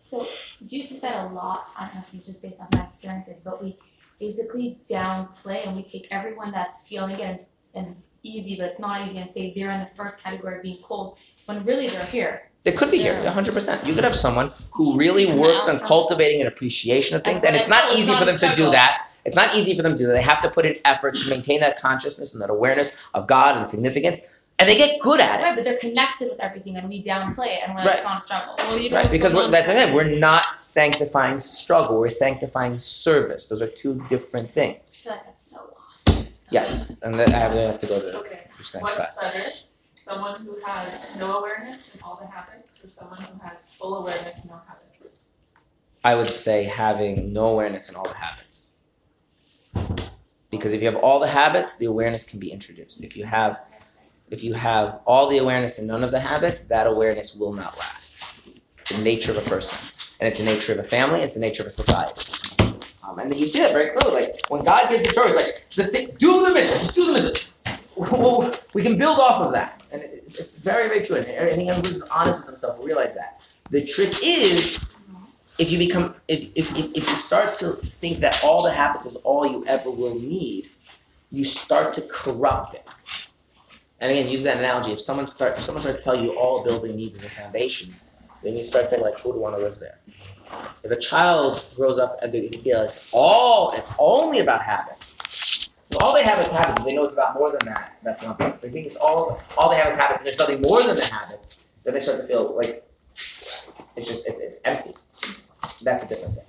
So do you think that a lot, I don't know if it's just based on my experiences, but we basically downplay and we take everyone that's feeling it and it's, and it's easy, but it's not easy and say they're in the first category of being cold when really they're here.
They could be here,
Yeah.
hundred percent. You could have someone who really works on cultivating an appreciation of things, and it's not easy for them to do that. It's not easy for them to do that. They have to put in effort to maintain that consciousness and that awareness of God and significance, and they get good at it.
Right,
it.
but they're connected with everything and we downplay it and we're
Right.
like on a struggle.
Well, you know
Right, because we're, that's
with
again,
that?
we're not sanctifying struggle. We're sanctifying service. Those are two different things.
I
things.
feel like that's so lost.
Yes, and then I have, I have to go to
Okay,
teach next
what's
class.
better? Someone who has no awareness and all the habits, or someone who has full awareness and no habits?
I would say having no awareness in all the habits. Because if you have all the habits, the awareness can be introduced. If you have if you have all the awareness and none of the habits, that awareness will not last. It's the nature of a person. And it's the nature of a family, it's the nature of a society. Um, and you see that very clearly. Like when God gives the Torah, it's like the thing, do the mitzvah, just do the mitzvah. We can build off of that. And it, it's very, very true. And I think everyone who's honest with themselves will realize that. The trick is if you become if, if, if you start to think that all the habits is all you ever will need, you start to corrupt it. And again, use that analogy. If someone start if someone starts to tell you all a building needs is a foundation, then you start saying like, who would want to live there? If a child grows up and they feel it's all it's only about habits. If all they have is habits, they know it's about more than that. That's not. If they think it's all all they have is habits, and there's nothing more than the habits. Then they start to feel like it's just it's, it's empty. That's a different thing.